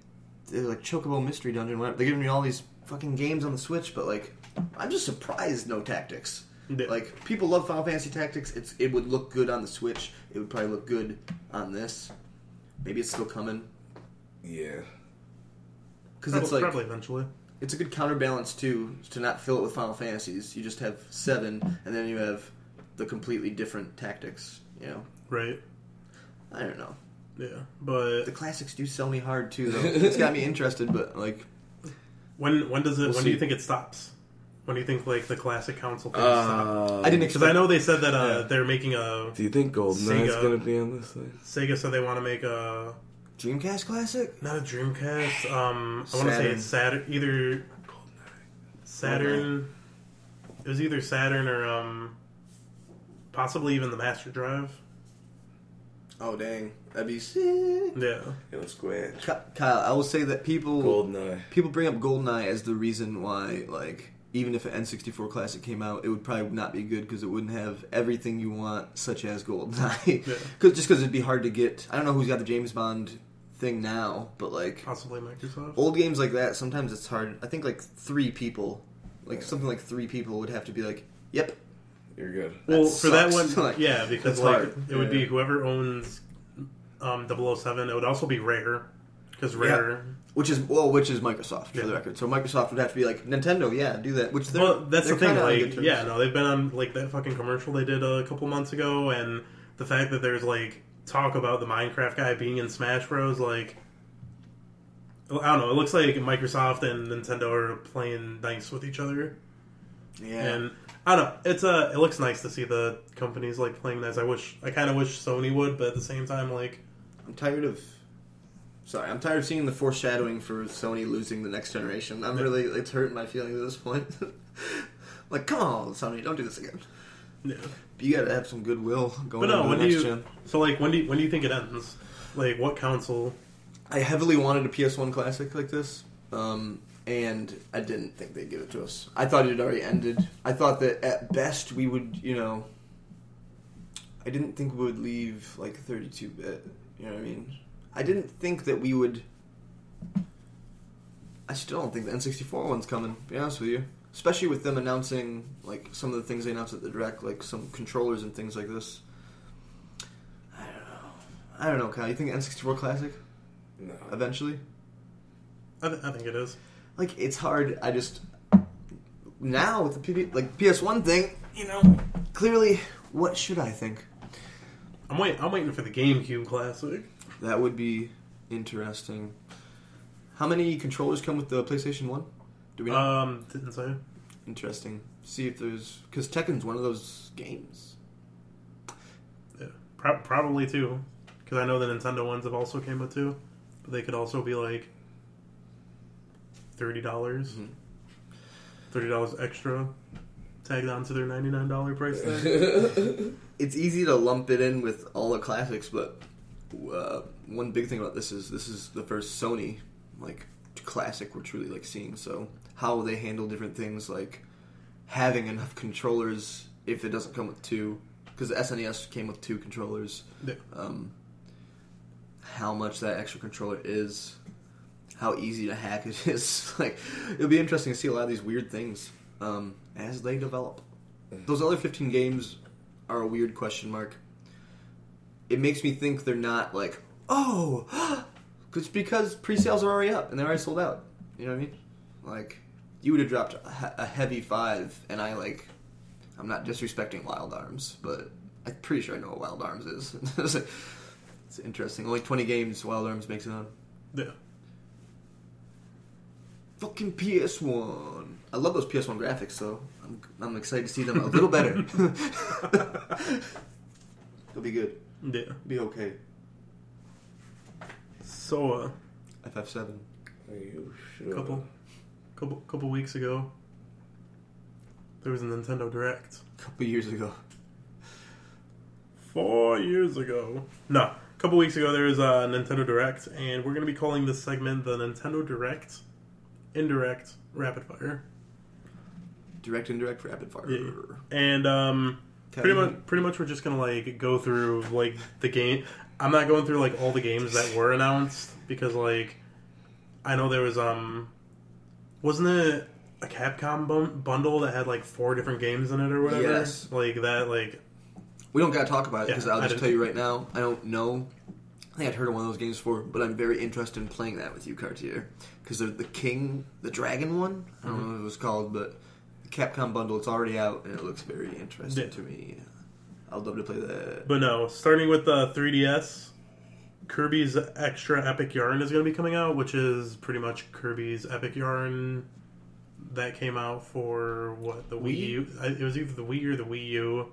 They're like Chocobo Mystery Dungeon. Whatever. They're giving me all these fucking games on the Switch, but like, I'm just surprised no tactics. Yeah. Like people love Final Fantasy Tactics. It's it would look good on the Switch. It would probably look good on this. Maybe it's still coming Yeah. because it's like probably eventually. it's a good counterbalance too to not fill it with Final Fantasies. You just have seven, and then you have the completely different tactics. You know, Right. I don't know. Yeah, but The classics do sell me hard too, though. it's got me interested, but like when when does it? We'll when do you think it stops? When do you think like the classic console thing stop? Uh, I didn't Because I know they said that uh, Yeah. they're making a Do you think GoldenEye's Sega. gonna be on this thing? Sega said they want to make a Dreamcast Classic. not a Dreamcast. Um, I want to say it's Saturn, either Saturn. It was either Saturn or um, possibly even the Master Drive. Oh dang, that'd be sick. Yeah, It was grand. Ky- Kyle, I will say that people GoldenEye. people bring up GoldenEye as the reason why, like, even if an N64 Classic came out, it would probably not be good because it wouldn't have everything you want, such as GoldenEye. Yeah. Cause, just because it'd be hard to get. I don't know who's got the James Bond thing now, but like possibly Microsoft. old games like that, sometimes it's hard. I think like three people, like something like three people, would have to be like, "Yep, You're good. well, that for that one. Like, yeah, because like hard. it would be whoever owns um 007. It would also be Rare because Rare. which is well, which is Microsoft for Yeah. the record. So Microsoft would have to be like, Nintendo, yeah, do that. Which they're, Well, that's the they're thing. on good Like, yeah, no, they've been on like that fucking commercial they did a couple months ago, and the fact that there's like talk about the Minecraft guy being in Smash Bros. Like, I don't know. It looks like Microsoft and Nintendo are playing nice with each other, yeah. and I don't know. It's uh, it looks nice to see the companies like playing nice. I wish, I kind of wish Sony would, but at the same time, like, I'm tired of Sorry, I'm tired of seeing the foreshadowing for Sony losing the next generation. I'm really it's hurting my feelings at this point. like, come on, Sony, don't do this again. Yeah. You gotta have some goodwill going But no, into when the do next you? gen. So like, when do you, when do you think it ends? Like, what console? I heavily wanted a PS1 classic like this, um, and I didn't think they'd give it to us. I thought it had already ended. I thought that at best we would, you know, I didn't think we would leave like 32 bit. You know what I mean? I didn't think that we would. I still don't think the N64 one's coming. To be honest with you, especially with them announcing like some of the things they announced at the direct, like some controllers and things like this. I don't know. I don't know, Kyle. You think N64 classic No. eventually? I, th- I think it is. like it's hard. I just now with the like PS1 thing, you know, clearly, what should I think? I'm wait. I'm waiting for the GameCube Classic. That would be interesting. How many controllers come with the PlayStation One? Do we know? Um, didn't say. interesting. See if there's because Tekken's one of those games. Yeah, Pro- probably two, because I know the Nintendo ones have also came with two, but they could also be like thirty dollars, Mhm. thirty dollars extra, tagged onto their ninety nine dollar price tag. It's easy to lump it in with all the classics, but uh, one big thing about this is this is the first Sony like classic we're truly like seeing. So how they handle different things like having enough controllers if it doesn't come with two, because the SNES came with two controllers. Yeah. Um, how much that extra controller is, how easy to hack it is. like it'll be interesting to see a lot of these weird things um, as they develop. Those other 15 games are a weird question mark. It makes me think they're not like, oh, it's because pre-sales are already up and they're already sold out. You know what I mean? Like, you would have dropped a, a heavy five, and I like, I'm not disrespecting Wild Arms, but I'm pretty sure I know what Wild Arms is. it's, like- it's interesting. Only 20 games Wild Arms makes it on. yeah, Fucking PS1. I love those PS1 graphics, so I'm, I'm excited to see them a little better. It'll be good. Yeah. Be okay. So uh, FF7. You a couple, couple, couple weeks ago, there was a Nintendo Direct. A couple years ago. Four years ago. No, a couple weeks ago there was a Nintendo Direct, and we're going to be calling this segment the Nintendo Direct Indirect Rapid Fire. Direct indirect rapid fire. Yeah. And um, pretty much, pretty much, we're just gonna like go through like the game. I'm not going through like all the games that were announced because like I know there was um, wasn't it a Capcom bun- bundle that had like four different games in it or whatever? Yes. Like that, like We don't gotta talk about it Yeah, because I'll just tell you right now. I don't know. I think I'd heard of one of those games before, but I'm very interested in playing that with you, Cartier, because they're the King, the Dragon one. I don't know what it was called, but Capcom bundle. It's already out, and it looks very interesting Yeah. to me. I'd love to play that. But no, starting with the 3DS, Kirby's Extra Epic Yarn is going to be coming out, which is pretty much Kirby's Epic Yarn that came out for what the Wii, Wii? U. It was either the Wii or the Wii U,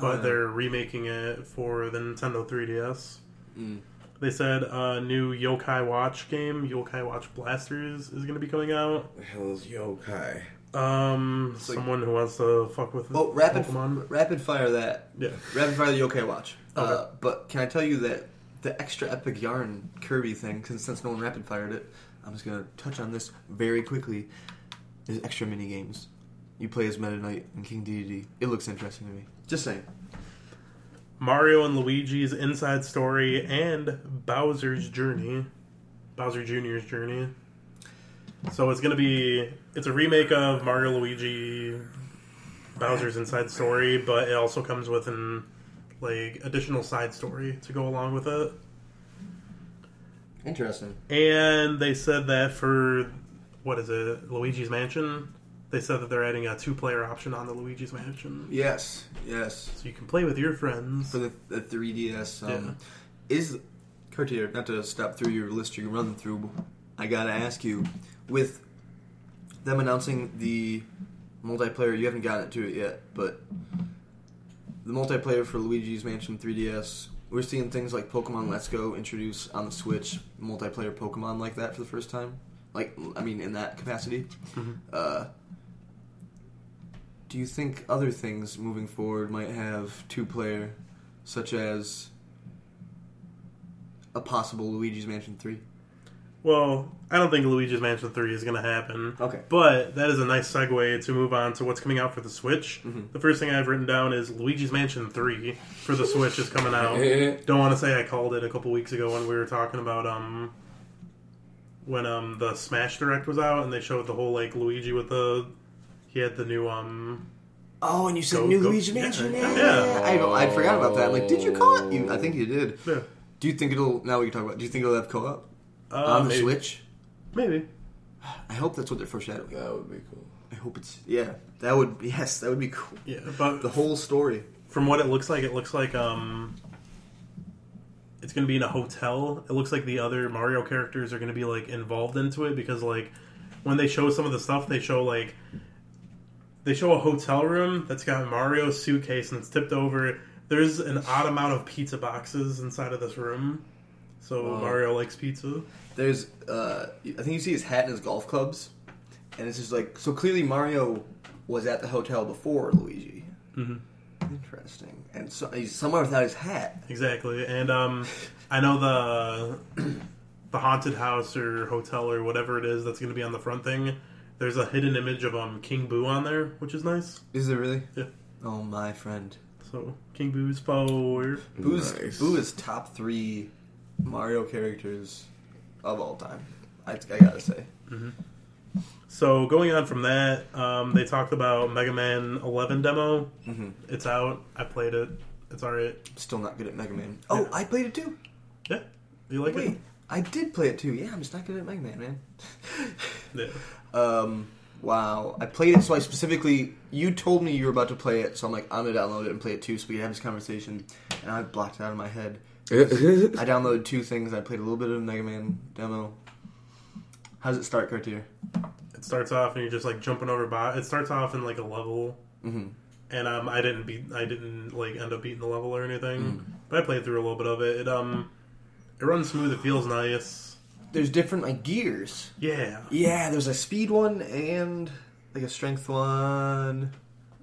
but Huh. they're remaking it for the Nintendo 3DS. Mm. They said a new Yokai Watch game, Yokai Watch Blasters, is going to be coming out. The hell is yokai? Um, like- someone who wants to fuck with Oh, rapid, Pokemon. rapid fire that. Yeah. Rapid fire the Yokai Watch. Uh, Okay. but can I tell you that the extra epic yarn Kirby thing, since, since no one rapid fired it, I'm just gonna touch on this very quickly. Is extra mini games. You play as Meta Knight and King Dedede. It looks interesting to me. Just saying. Mario and Luigi's Inside Story and Bowser's Journey, Bowser Jr.'s Journey. So it's gonna be it's a remake of Mario Luigi Bowser's Inside Story, but it also comes with an like additional side story to go along with it. Interesting. And they said that for what is it, Luigi's Mansion? They said that they're adding a two-player option on the Luigi's Mansion, Yes. Yes. so you can play with your friends. For the, the 3DS, um, Yeah. is Cartier? Not to stop through your list you run through. I gotta ask you, with them announcing the multiplayer, you haven't gotten to it yet, but the multiplayer for Luigi's Mansion 3DS We're seeing things like Pokemon Let's Go introduce on the Switch multiplayer Pokemon like that for the first time. Like, I mean, in that capacity. Uh, do you think other things moving forward might have two player, such as a possible Luigi's Mansion 3? Well, I don't think Luigi's Mansion 3 is going to happen. Okay. But that is a nice segue to move on to what's coming out for the Switch. Mhm. The first thing I've written down is Luigi's Mansion 3 for the Switch is coming out. Don't want to say I called it a couple weeks ago when we were talking about um when um the Smash Direct was out and they showed the whole like Luigi with the he had the new um Oh, and you said Go- New go- Luigi Mansion? yeah. Yeah. I, I forgot about that. I'm like, did you call it? You, I think you did. yeah, Do you think it'll, now we can talk about, do you think it'll have co op uh, on the maybe, Switch? Maybe. I hope that's what they're foreshadowing. That would be cool. I hope it's, yeah. That would, yes, that would be cool. Yeah, but The whole story. from what it looks like, it looks like um, it's going to be in a hotel. It looks like the other Mario characters are going to be like involved into it because like when they show some of the stuff, they show like they show a hotel room that's got Mario's suitcase and it's tipped over. There's an odd amount of pizza boxes inside of this room, so Wow. Mario likes pizza. There's, uh, I think you see his hat and his golf clubs. And it's just like, so clearly Mario was at the hotel before Luigi. hmm Interesting. And so he's somewhere without his hat. Exactly, and um, I know the the haunted house or hotel or whatever it is that's going to be on the front thing. There's a hidden image of um King Boo on there, which is nice. Is there really? Yeah. Oh, my friend. So King Boo's power. Boo's, Nice. Boo is top three Mario characters of all time. I, I gotta say. So going on from that, um, they talked about Mega Man 11 demo. Mm-hmm. It's out. I played it. It's alright. Still not good at Mega Man. Oh, Yeah. I played it too. Yeah, you like it? I did play it too. Yeah, I'm just not good at Mega Man, man. Yeah. Um, wow. I played it, so I specifically. You told me you were about to play it, so I'm like, I'm gonna download it and play it too, so we can have this conversation. And I blocked it out of my head. I downloaded two things. I played a little bit of Mega Man demo. How does it start, Cartier? It starts off and you're just like jumping over. Bo- it starts off in like a level, Mm-hmm. and um, I didn't beat. I didn't like end up beating the level or anything. Mm. But I played through a little bit of it. It um, it runs smooth. It feels nice. There's different like gears. Yeah, Yeah, there's a speed one and like a strength one.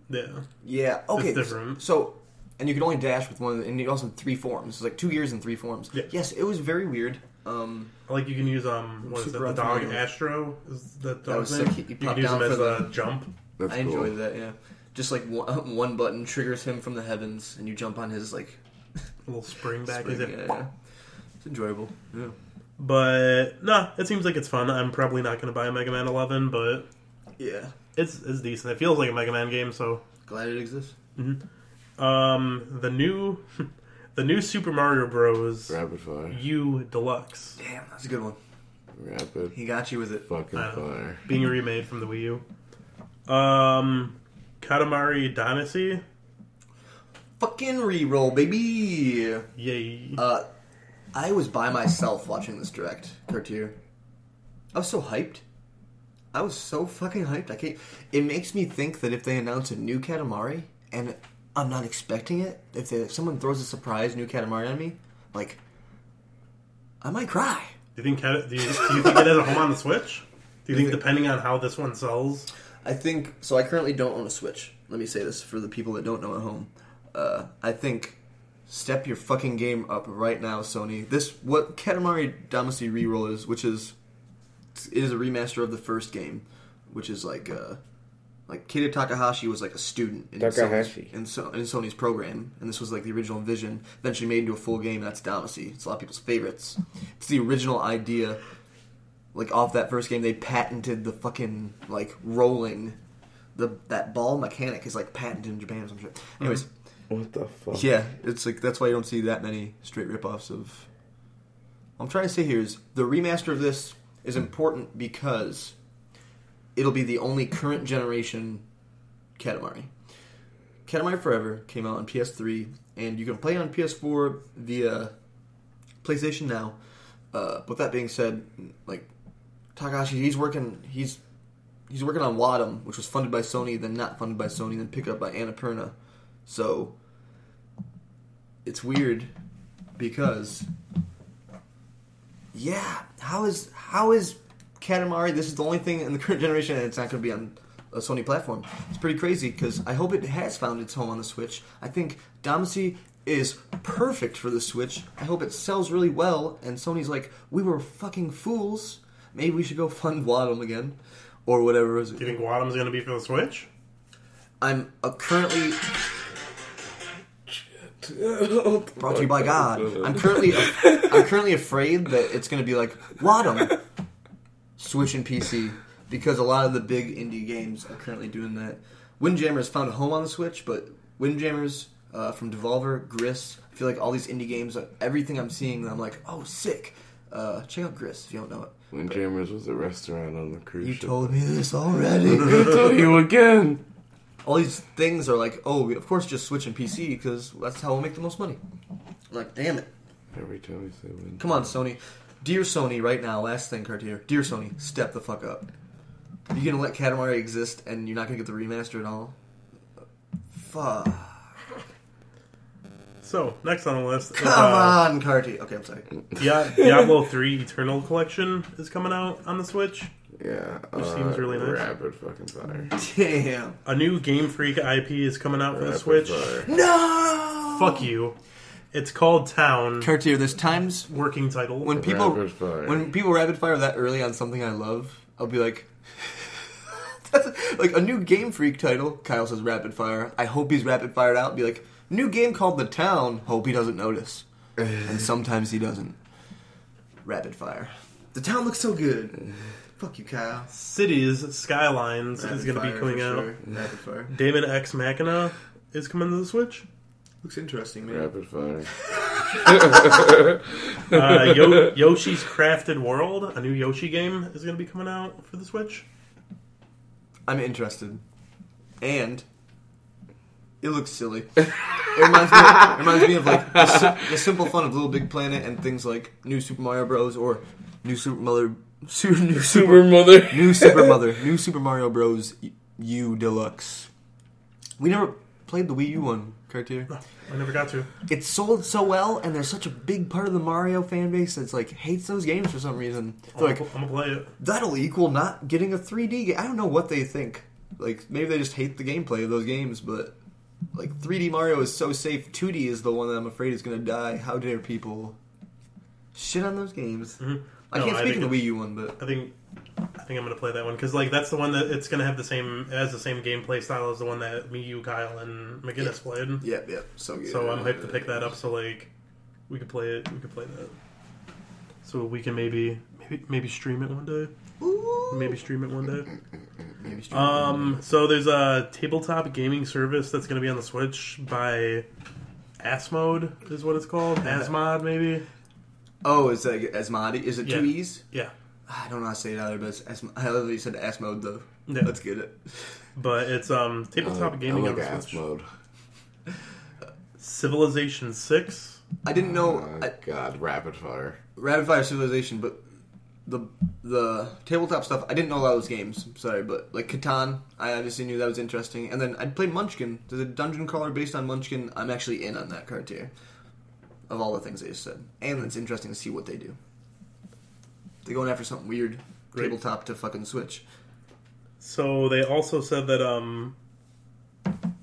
yeah. Yeah. Okay. It's different. So, and you can only dash with one, and you also have three forms. It's like two gears and three forms. Yeah. Yes, it was very weird. Um, Like you can use um, what is it? The dog Optimal. Astro is that That dog's was name? sick. He- he you popped can use him down as for a the- jump. That's I cool. enjoyed that. Yeah. Just like one, one button triggers him from the heavens, and you jump on his like A little spring back. spring. is it? Yeah, yeah. It's enjoyable. Yeah. But no, it seems like it's fun. I'm probably not going to buy a Mega Man 11, but Yeah. it's it's decent. It feels like a Mega Man game. So, Glad it exists. Um, the new the new Super Mario Bros. Rapid fire. U Deluxe Damn, that's a good one. Rapid He got you with it. fucking I know. fire. being remade from the Wii U. Um, Katamari Damacy. Fucking re-roll, baby. Yay! Uh, I was by myself watching this direct, Cartier. I was so hyped. I was so fucking hyped. I can't. It makes me think that if they announce a new Katamari and I'm not expecting it, if, they, if someone throws a surprise new Katamari on me, like, I might cry. do you think do you, do you think it has a home on the Switch? Do you think think- depending on how this one sells? I think so. I currently don't own a Switch. Let me say this for the people that don't know at home. Uh, I think step your fucking game up right now, Sony. This what Katamari Damacy Reroll is, which is it is a remaster of the first game, which is like uh, like Keita Takahashi was like a student in Takahashi. Sony's, in, so, in Sony's program, and this was like the original vision. Eventually made into a full game. And that's Damacy. It's a lot of people's favorites. It's the original idea like off that first game they patented the fucking like rolling the that ball mechanic is like patented in Japan or some shit. Anyways, What the fuck? yeah, it's like that's why you don't see that many straight ripoffs of what I'm trying to say here is the remaster of this is important because it'll be the only current generation Katamari. Katamari Forever came out on PS3 and you can play on PS4 via PlayStation Now. Uh, with that being said, like Takashi, he's working. He's he's working on Wattam, which was funded by Sony, then not funded by Sony, then picked up by Annapurna. So it's weird because yeah, how is how is Katamari? This is the only thing in the current generation and it's not going to be on a Sony platform. It's pretty crazy because I hope it has found its home on the Switch. I think Damacy is perfect for the Switch. I hope it sells really well. And Sony's like, we were fucking fools. Maybe we should go fund Wattam again, or whatever. Is Do you think Wattam's going to be for the Switch? I'm uh, currently brought to you by God. I'm currently I'm currently afraid that it's going to be like Wattam, Switch and PC because a lot of the big indie games are currently doing that. Windjammers found a home on the Switch, but Windjammers uh, from Devolver, Gris. I feel like all these indie games, uh, everything I'm seeing, I'm like, oh, sick. Uh, check out Gris if you don't know it. Windjammers was a restaurant on the cruise You ship. told me this already. I'm gonna tell you again. all these things are like, oh, of course, just Switch and PC because that's how we'll make the most money. I'm like, damn it. Every time we say wind. Come on, Sony. Dear Sony, right now, last thing, Cartier. Dear Sony, step the fuck up. You gonna let Katamari exist and you're not gonna get the remaster at all? Fuck. So, next on the list Come uh, on, Cartier. Okay, I'm sorry. Yeah, Diablo 3 Eternal Collection is coming out on the Switch. Yeah, uh, seems really nice. Rapid fucking fire. Damn. A new Game Freak IP is coming out for the Switch. fire. No! Fuck you. It's called Town. Cartier, there's times Working title. when people Rapid fire. when people rapid fire that early on something I love, I'll be like, That's like a new Game Freak title. Kyle says rapid fire. I hope he's rapid fired out. Be like, new game called The Town. Hope he doesn't notice. and sometimes he doesn't. Rapid fire. The town looks so good. Fuck you, Kyle. Cities Skylines Rapid is going to be coming for out. sure. Rapid fire. Daemon X Machina is coming to the Switch. Looks interesting, man. Rapid fire. Uh, Yo- Yoshi's Crafted World, a new Yoshi game, is going to be coming out for the Switch. I'm interested. And it looks silly. It reminds me, it reminds me of like the, si- the simple fun of Little Big Planet and things like New Super Mario Bros. or New Super Mother, Su- New Super, Super mother. New Super Mother, New Super Mario Bros. U Deluxe. We never played the Wii U one, Cartier. I never got to. It sold so well, and there's such a big part of the Mario fan base that's like hates those games for some reason. I'm, They're like, gonna, I'm gonna play it. that'll equal not getting a 3D game. I don't know what they think. Like maybe they just hate the gameplay of those games, but like 3D Mario is so safe. 2D is the one that I'm afraid is going to die. How dare people shit on those games? Mhm. I No, can't speak think of the Wii U one, but I think I think I'm gonna play that one because like that's the one that it's gonna have the same as the same gameplay style as the one that me, you, Kyle, and McGinnis played. yeah, yeah, so good. So I'm hyped to pick that up. So like we could play it. We could play that. So we can maybe maybe maybe stream it one day. Ooh. Maybe stream it one day. Maybe stream Um. So there's a tabletop gaming service that's gonna be on the Switch by Asmode is what it's called. Asmod maybe. Oh, is that Asmodee? Is it two Yeah. E's? Yeah. I don't know how to say it either, but it's Asm- I love that you said Asmode though. Yeah. Let's get it. But it's um tabletop I gaming like on the ass Switch. mode. Civilization Six. I didn't know Oh, I, God, rapid fire. Rapid Fire Civilization, but the the tabletop stuff I didn't know that those games. Sorry, but like Catan, I obviously knew that was interesting. And then I played Munchkin. There's a dungeon crawler based on Munchkin. I'm actually in on that Cartier. Of all the things they just said, and it's interesting to see what they do. They're going after something weird, Right. tabletop to fucking Switch. So they also said that um,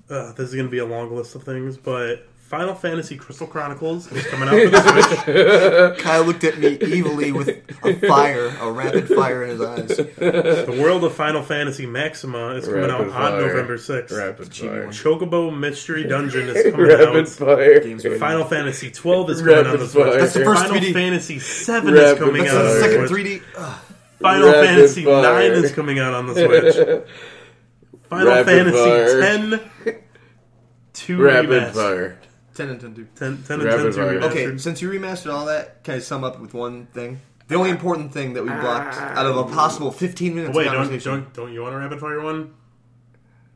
uh, this is going to be a long list of things, but Final Fantasy Crystal Chronicles is coming out for the Switch. Kyle looked at me evilly with a fire, a rapid fire in his eyes. the World of Final Fantasy Maxima is coming Rapid out fire. on November sixth. Rapid fire. Chocobo Mystery Dungeon is coming Rapid out. fire. Games are- Final Fantasy twelve is coming out on Rapid the Switch. fire. That's the first Final 3D. Fantasy seven is Rapid coming That's out. the on the second Switch. 3D. Ugh. Final Rapid Fantasy fire. nine is coming out on the Switch. Final Rapid Fantasy fire. ten. Two Rapid remastered. fire. 10 and 10 2. 10, 10 and Rapid 10 two fire. remastered. Okay, since you remastered all that, can I sum up with one thing? The only uh, important thing that we uh, blocked out of a possible 15 minutes Wait, of don't, conversation. don't don't you want a rapid fire one?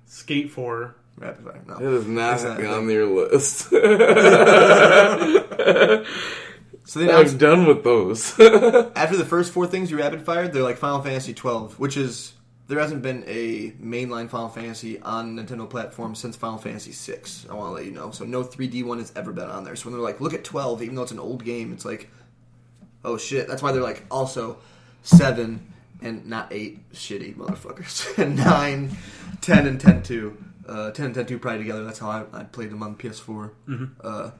Skate four. Rapid fire. No. It is not It's not on your list. So they I'm done with those. after the first four things you rapid fired, they're like Final Fantasy 12, which is there hasn't been a mainline Final Fantasy on Nintendo platform since Final Fantasy VI. I want to let you know. So no 3D one has ever been on there. So when they're like, look at 12, even though it's an old game, it's like, oh shit. That's why they're like, also seven and not eight shitty motherfuckers, and nine, 10, and 10 2. Uh, 10 and 10 2 probably together. That's how I, I played them on PS4. Mm-hmm. Uh,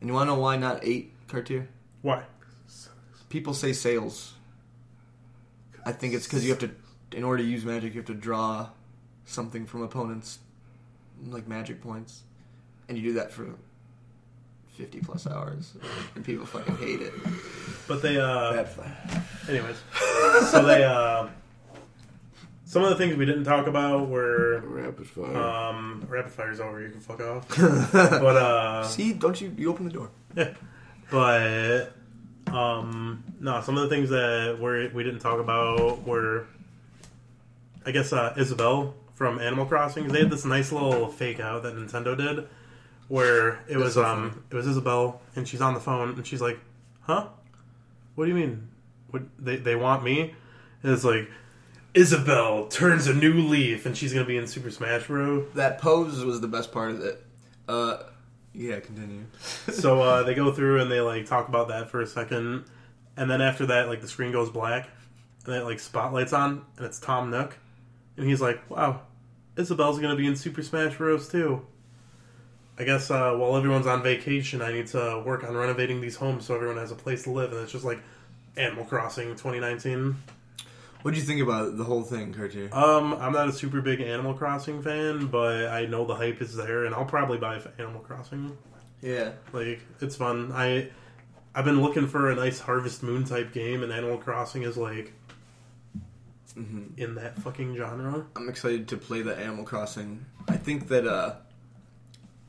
and you want to know why not eight, Cartier? Why? People say sales. I think it's because you have to, in order to use magic, you have to draw something from opponents, like magic points, and you do that for fifty plus hours, and people fucking hate it. But they, uh, Bad anyways. so they, uh, some of the things we didn't talk about were, Rapid fire. um, rapid fire's over. You can fuck off. but, uh, See, don't you? You open the door. Yeah, but um no some of the things that were we didn't talk about were i guess uh isabelle from animal crossing they had this nice little fake out that nintendo did where it was so um it was isabelle and she's on the phone and she's like huh? What do you mean? What they, they want me? And it's like isabelle turns a new leaf and she's gonna be in super smash bros. That pose was the best part of it. Uh, yeah, continue. so uh, they go through and they like talk about that for a second, and then after that, like the screen goes black, and then like spotlights on, and it's Tom Nook, and he's like, "Wow, Isabelle's gonna be in Super Smash Bros. too." I guess uh, while everyone's on vacation, I need to work on renovating these homes so everyone has a place to live, and it's just like Animal Crossing 2019. What do you think about the whole thing, Cartier? Um, I'm not a super big Animal Crossing fan, but I know the hype is there, and I'll probably buy Animal Crossing. Yeah, Like it's fun. I I've been looking for a nice Harvest Moon type game, and Animal Crossing is like hmm in that fucking genre. I'm excited to play the Animal Crossing. I think that uh,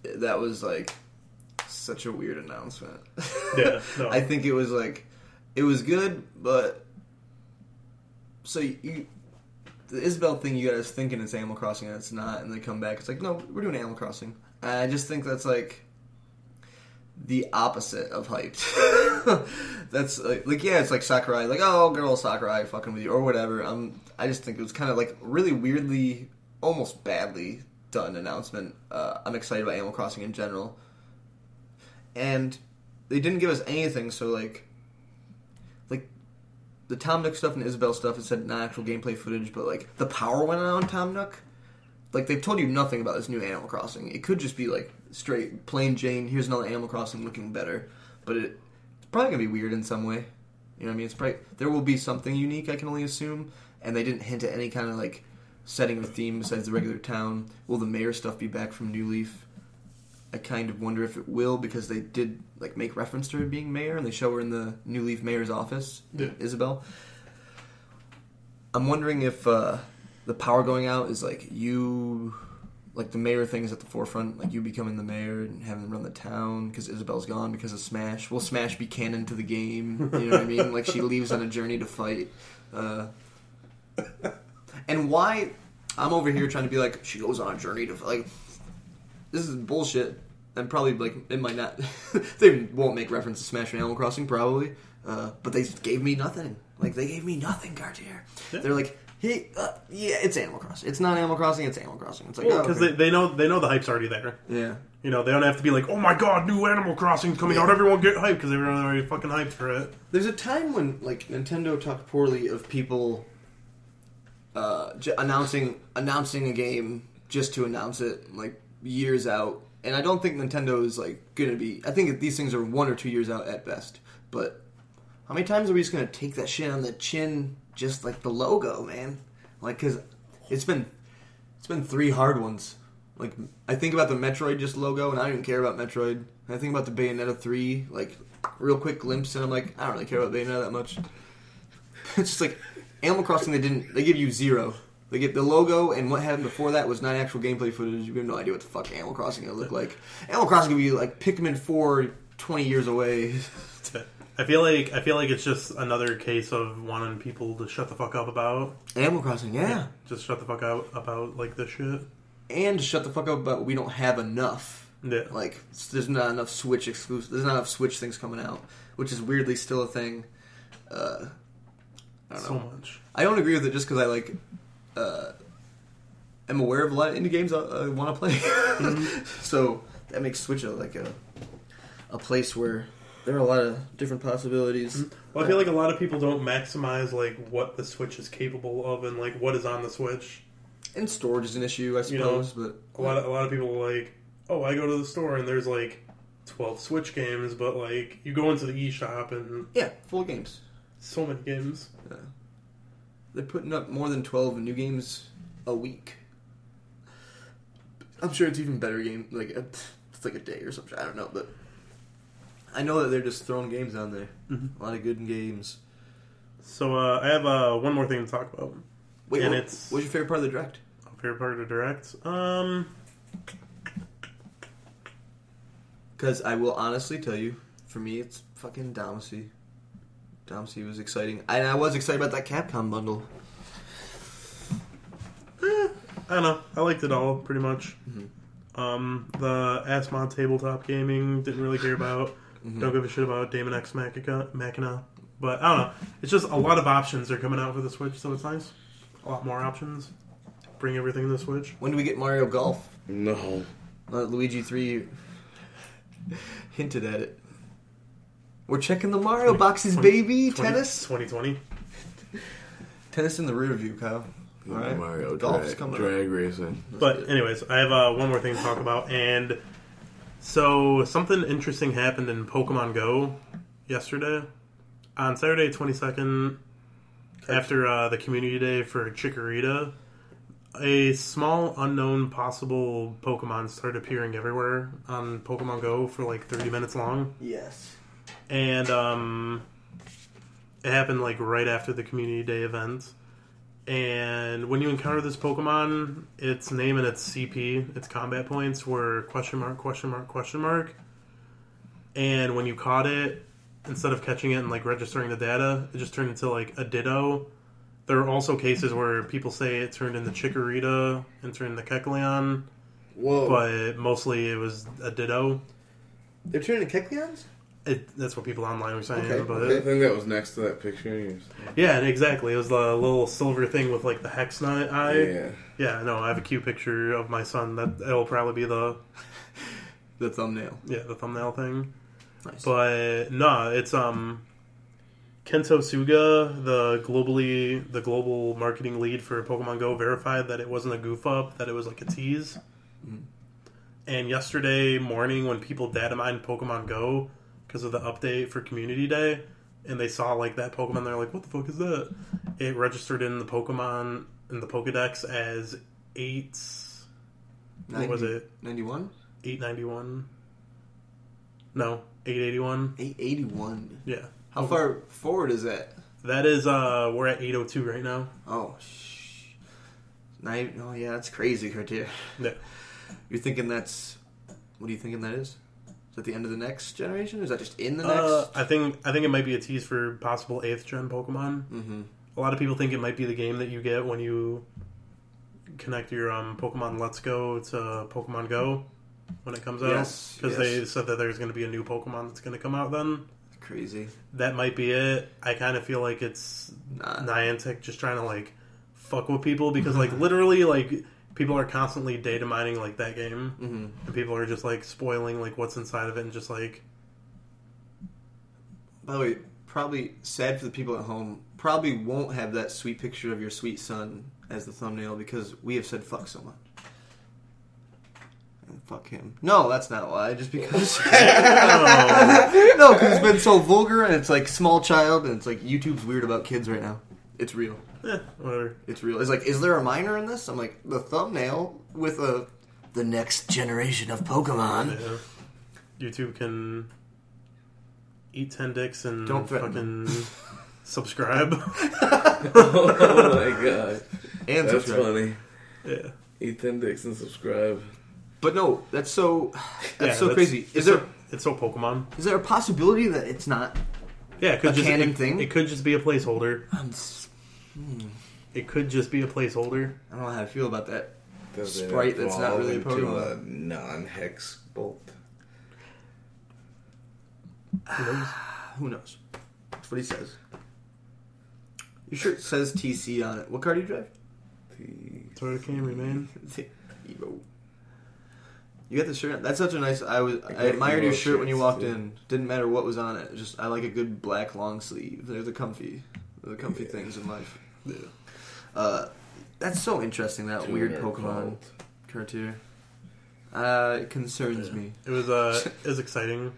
that was like such a weird announcement. Yeah, no. I think it was like it was good, but so you the Isabelle thing you guys thinking it's Animal Crossing and it's not, and they come back it's like no, we're doing Animal Crossing. And I just think that's like the opposite of hyped. that's like, like yeah, it's like Sakurai, like oh girl Sakurai fucking with you or whatever. Um, I just think it was kind of like really weirdly, almost badly done announcement. Uh, I'm excited about Animal Crossing in general, and they didn't give us anything. So like, like the Tom Nook stuff and Isabelle stuff, it said not actual gameplay footage, but like the power went on Tom Nook. Like they've told you nothing about this new Animal Crossing. It could just be like straight plain Jane. Here's another Animal Crossing looking better, but it, it's probably gonna be weird in some way. You know what I mean? It's probably there will be something unique. I can only assume, and they didn't hint at any kind of like setting or theme besides the regular town. Will the mayor stuff be back from New Leaf? I kind of wonder if it will because they did like make reference to her being mayor, and they show her in the New Leaf mayor's office, Yeah. Isabelle. I'm wondering if uh, the power going out is like you, like the mayor thing is at the forefront, like you becoming the mayor and having them run the town because Isabelle's gone because of Smash. Will Smash be canon to the game? You know what I mean? Like she leaves on a journey to fight. Uh, and why? I'm over here trying to be like she goes on a journey to like. This is bullshit. And probably like it might not. they won't make reference to Smash and Animal Crossing probably. Uh, but they gave me nothing. Like they gave me nothing, Cartier. Yeah. They're like, hey, uh, yeah, it's Animal Crossing. It's not Animal Crossing. It's Animal Crossing. It's like Well, oh, because okay. they, they know they know the hype's already there. yeah. You know, they don't have to be like, "Oh my god, new Animal Crossing coming out! Everyone get hyped!" because everyone already fucking hyped for it. There's a time when like Nintendo talked poorly of people uh, j- announcing announcing a game just to announce it, like years out. And I don't think Nintendo is like gonna be. I think these things are one or two years out at best. But how many times are we just gonna take that shit on the chin, just like the logo, man? Like, cause it's been it's been three hard ones. Like I think about the Metroid just logo, and I don't even care about Metroid. I think about the Bayonetta three, like real quick glimpse, and I'm like, I don't really care about Bayonetta that much. it's just like Animal Crossing. They didn't. They give you zero. They get the logo, and what happened before that was not actual gameplay footage. You have no idea what the fuck Animal Crossing gonna look like. Animal Crossing gonna be like Pikmin 4 20 years away. I feel like I feel like it's just another case of wanting people to shut the fuck up about. Animal Crossing, yeah. Just shut the fuck out about like this shit. And shut the fuck up about we don't have enough. Yeah. Like there's not enough Switch exclusive. There's not enough Switch things coming out, which is weirdly still a thing. Uh, I don't so know. much. I don't agree with it just because I like. Uh, am aware of a lot of indie games I, I want to play, so that makes Switch a, like a a place where there are a lot of different possibilities. Mm-hmm. Well, I feel like a lot of people don't maximize like what the Switch is capable of and like what is on the Switch. And storage is an issue, I You know, suppose. A lot of a lot of people are like, oh, I go to the store and there's like twelve Switch games, but like you go into the eShop and yeah, full games. so many games. Yeah. They're putting up more than twelve new games a week. I'm sure it's even better game like it's like a day or something. I don't know, but I know that they're just throwing games on there. Mhm. A lot of good games. So uh, I have uh, one more thing to talk about. Wait, And what, it's- what's your favorite part of the direct? Favorite part of the direct? Um, Because I will honestly tell you, for me, it's fucking Damacy. Damacy was exciting, and I was excited about that Capcom bundle. I don't know. I liked it all pretty much. Mhm. Um, the Asmodee tabletop gaming didn't really care about. Mhm. Don't give a shit about Daemon X Machina, Machina. But I don't know. It's just a lot of options are coming out for the Switch, so it's nice. A lot more options. Bring everything to the Switch. When do we get Mario Golf? No. Uh, Luigi Three hinted at it. We're checking the Mario boxes, baby. tennis, 2020. tennis in the rear view, Kyle. All right. Mario Golf's drag, coming drag racing. But anyways, I have uh, one more thing to talk about, and so something interesting happened in Pokemon Go yesterday on Saturday, twenty second, after uh, the community day for Chikorita. A small unknown possible Pokemon started appearing everywhere on Pokemon Go for like thirty minutes long, Yes. and um, it happened like right after the community day event. And when you encounter this Pokemon, its name and its CP, its combat points were question mark, question mark, question mark. And when you caught it, instead of catching it and like registering the data, it just turned into like a Ditto. There are also cases where people say it turned into Chikorita and turned into Kecleon, Whoa. but mostly it was a Ditto. They're turning Kecleons? It, that's what people online were saying. Okay, but I think that was next to that picture. yeah, exactly. It was the little silver thing with like the hex nut eye. Yeah. Yeah, no, I have a cute picture of my son. That it'll probably be the The thumbnail. yeah the thumbnail thing. Nice. But no, it's um Kento Suga, the globally the global marketing lead for Pokemon Go, verified that it wasn't a goof up, that it was like a tease. Mhm. And yesterday morning, when people data mined Pokemon Go because of the update for Community Day, and they saw like that Pokemon, they're like, "What the fuck is that?" It registered in the Pokemon in the Pokedex as eight. What was it? 91? Eight ninety one. No, eight eighty one. 881. Yeah. How far forward is that? That is, uh, we're at 802 right now. Oh, shh. Nine, oh, yeah, that's crazy, Cartier. Yeah. You're thinking that's. What are you thinking that is? Is that the end of the next generation? Is that just in the next? Uh, I think I think it might be a tease for possible eighth gen Pokemon. mm-hmm. A lot of people think it might be the game that you get when you connect your um, Pokemon Let's Go to Pokemon Go when it comes out. Yes, because yes. they said that there's going to be a new Pokemon that's going to come out. Then Crazy. that might be it. I kind of feel like it's Nah. Niantic just trying to like fuck with people because like literally like people are constantly data mining like that game. Mm-hmm. and people are just like spoiling like what's inside of it and just like By the way, probably sad for the people at home. Probably won't have that sweet picture of your sweet son as the thumbnail because we have said fuck so much. And fuck him. No, that's not why. Just because. oh, no, because it's been so vulgar and it's like small child and it's like YouTube's weird about kids right now. It's real. Eh, whatever. It's real. It's like, is there a minor in this? I'm like, the thumbnail with a the next generation of Pokemon. Yeah. YouTube can eat ten dicks and Don't threaten fucking subscribe. oh my god. And That's subscribe. funny. yeah, Eat 10 dicks and subscribe. But no, that's so that's Yeah, so crazy. Is there so, it's so Pokemon. is there a possibility that it's not? Yeah, it could A just canon it, thing? It could just be a placeholder. I'm s- It could just be a placeholder. I don't know how I feel about that. Does it Sprite that's not evolve really a into Pokemon. a non-hex bolt? Who knows? Who knows? That's what he says. Your shirt says TC on it. What car do you drive? Toyota Camry, man. Evo. You got the shirt. That's such a nice. I was. I got admired your Evo shirt when you shirts, walked too. in. Didn't matter what was on it. Just I like a good black long sleeve. They're the comfy, they're the comfy things in life. Yeah. Uh, that's so interesting. That weird Pokemon called. cartier. Uh, it concerns Yeah. me. It was uh, it was exciting.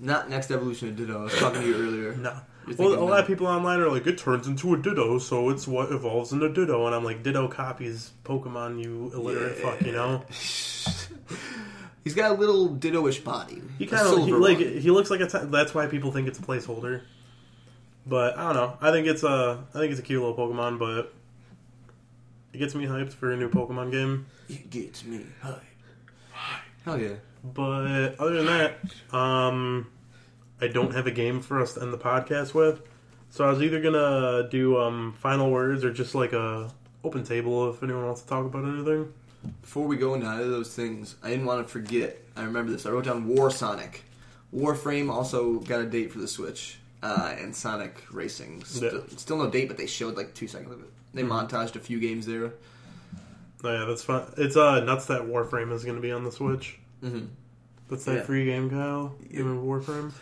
Not next evolution of Ditto. I was talking to you earlier. No. Well, a thinking lot of people online are like, it turns into a Ditto, so it's what evolves into Ditto. And I'm like, Ditto copies Pokemon, you illiterate Yeah. fuck, you know? He's got a little Ditto-ish body. He kind of like one. he looks like a. T- that's why people think it's a placeholder. But I don't know. I think it's a. I think it's a cute little Pokemon, but it gets me hyped for a new Pokemon game. It gets me hyped. Hell yeah. But other than that, um, I don't have a game for us to end the podcast with. So I was either gonna do um, final words or just like a open table if anyone wants to talk about anything. Before we go into either of those things, I didn't want to forget. I remember this. I wrote down War Sonic. Warframe also got a date for the Switch, uh, and Sonic Racing. Still, Yeah. still no date, but they showed like two seconds of it. They Mhm. montaged a few games there. Oh, yeah, that's fun. It's uh nuts that Warframe is gonna be on the Switch. Mm-hmm. That's that Yeah. free game, Kyle. Yeah. Remember Warframe?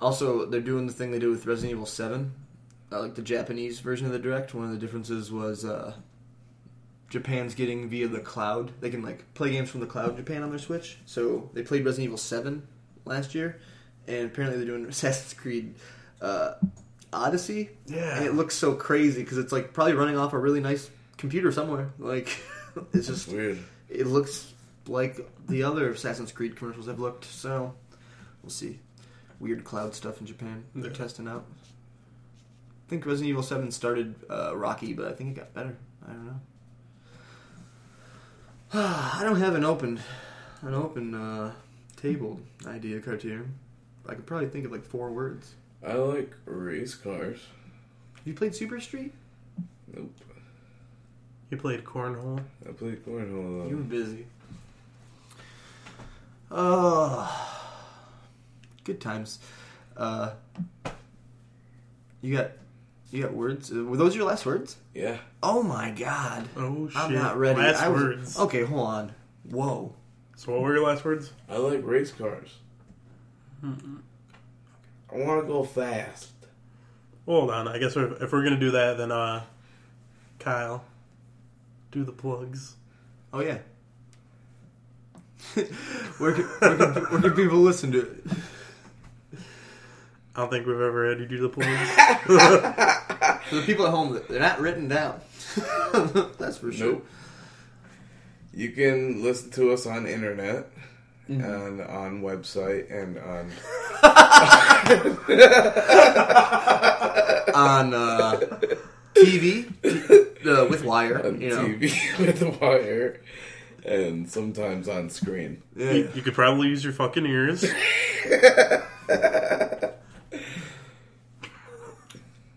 Also, they're doing the thing they do with Resident Evil Seven, uh, like the Japanese version of the direct. One of the differences was uh, Japan's getting via the cloud. They can like play games from the cloud Japan on their Switch. So they played Resident Evil Seven last year, and apparently they're doing Assassin's Creed uh, Odyssey. Yeah. And it looks so crazy because it's like probably running off a really nice computer somewhere. Like it's just weird. it looks like the other Assassin's Creed commercials I've looked. So we'll see. Weird cloud stuff in Japan they're Yeah. testing out. I think Resident Evil Seven started uh, rocky, but I think it got better. I don't know. I don't have an open, an open uh, table idea cartoon. I could probably think of like four words. I like race cars. You played Super Street? Nope. You played Cornhole. I played cornhole. You were though. busy. Oh, good times. Uh, you got, you got words. Uh, Were those your last words? Yeah. Oh my god! Oh shit! I'm not ready. Last I was- words. Okay, hold on. Whoa. So what were your last words? I like race cars. I want to go fast. Hold on. I guess if, if we're gonna do that, then uh, Kyle, do the plugs. Oh yeah. where, can, where, can, where can people listen to it? I don't think we've ever had you do the plugs. For the people at home, they're not written down. That's for sure. Nope. You can listen to us on internet Mm-hmm. and on website and on On uh, TV uh, with wire, on you know. TV with the wire and sometimes on screen. Yeah. you, you could probably use your fucking ears.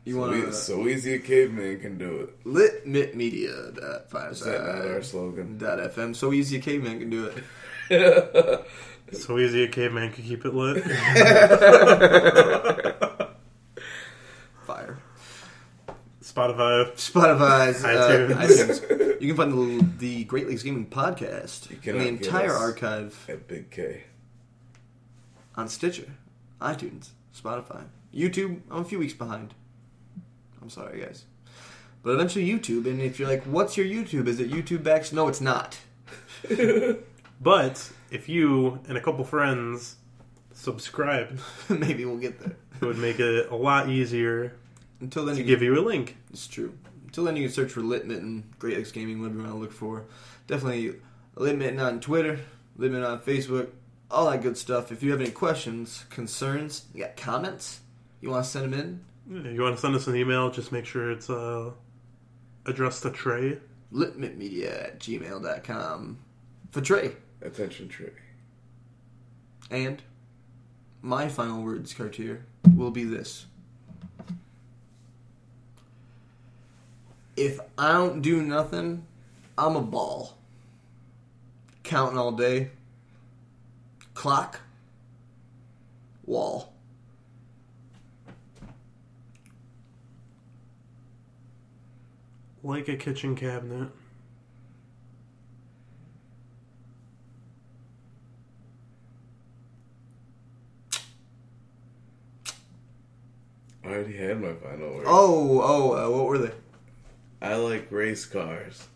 You So, want to so easy a caveman can do it. litmitmedia dot five Is that not our slogan? dot fm. So easy a caveman can do it. so easy a caveman could keep it lit. Fire. Spotify. Spotify's iTunes. Uh, iTunes. You can find the, the Great Lakes Gaming podcast You and the entire archive At Big K. on Stitcher, iTunes, Spotify, YouTube. I'm a few weeks behind. I'm sorry, guys. But eventually YouTube, and if you're like, what's your YouTube? Is it YouTube Backs? No, it's not. But if you and a couple friends subscribed, Maybe we'll get there. it would make it a lot easier Until then, to you give you a link. It's true. Until then, you can search for Litmitten, Great Lakes Gaming, whatever you want to look for. Definitely Litmitten on Twitter, Litmitten on Facebook, all that good stuff. If you have any questions, concerns, you got comments, you want to send them in, You want to send us an email? Just make sure it's uh, addressed to Trey. litmitmedia at gmail.com for Trey. Attention Trey. And my final words, Cartier, will be this. If I don't do nothing, I'm a ball. Counting all day. Clock. Wall. Like a kitchen cabinet. I already had my final word. Oh, oh, uh, what were they? I like race cars.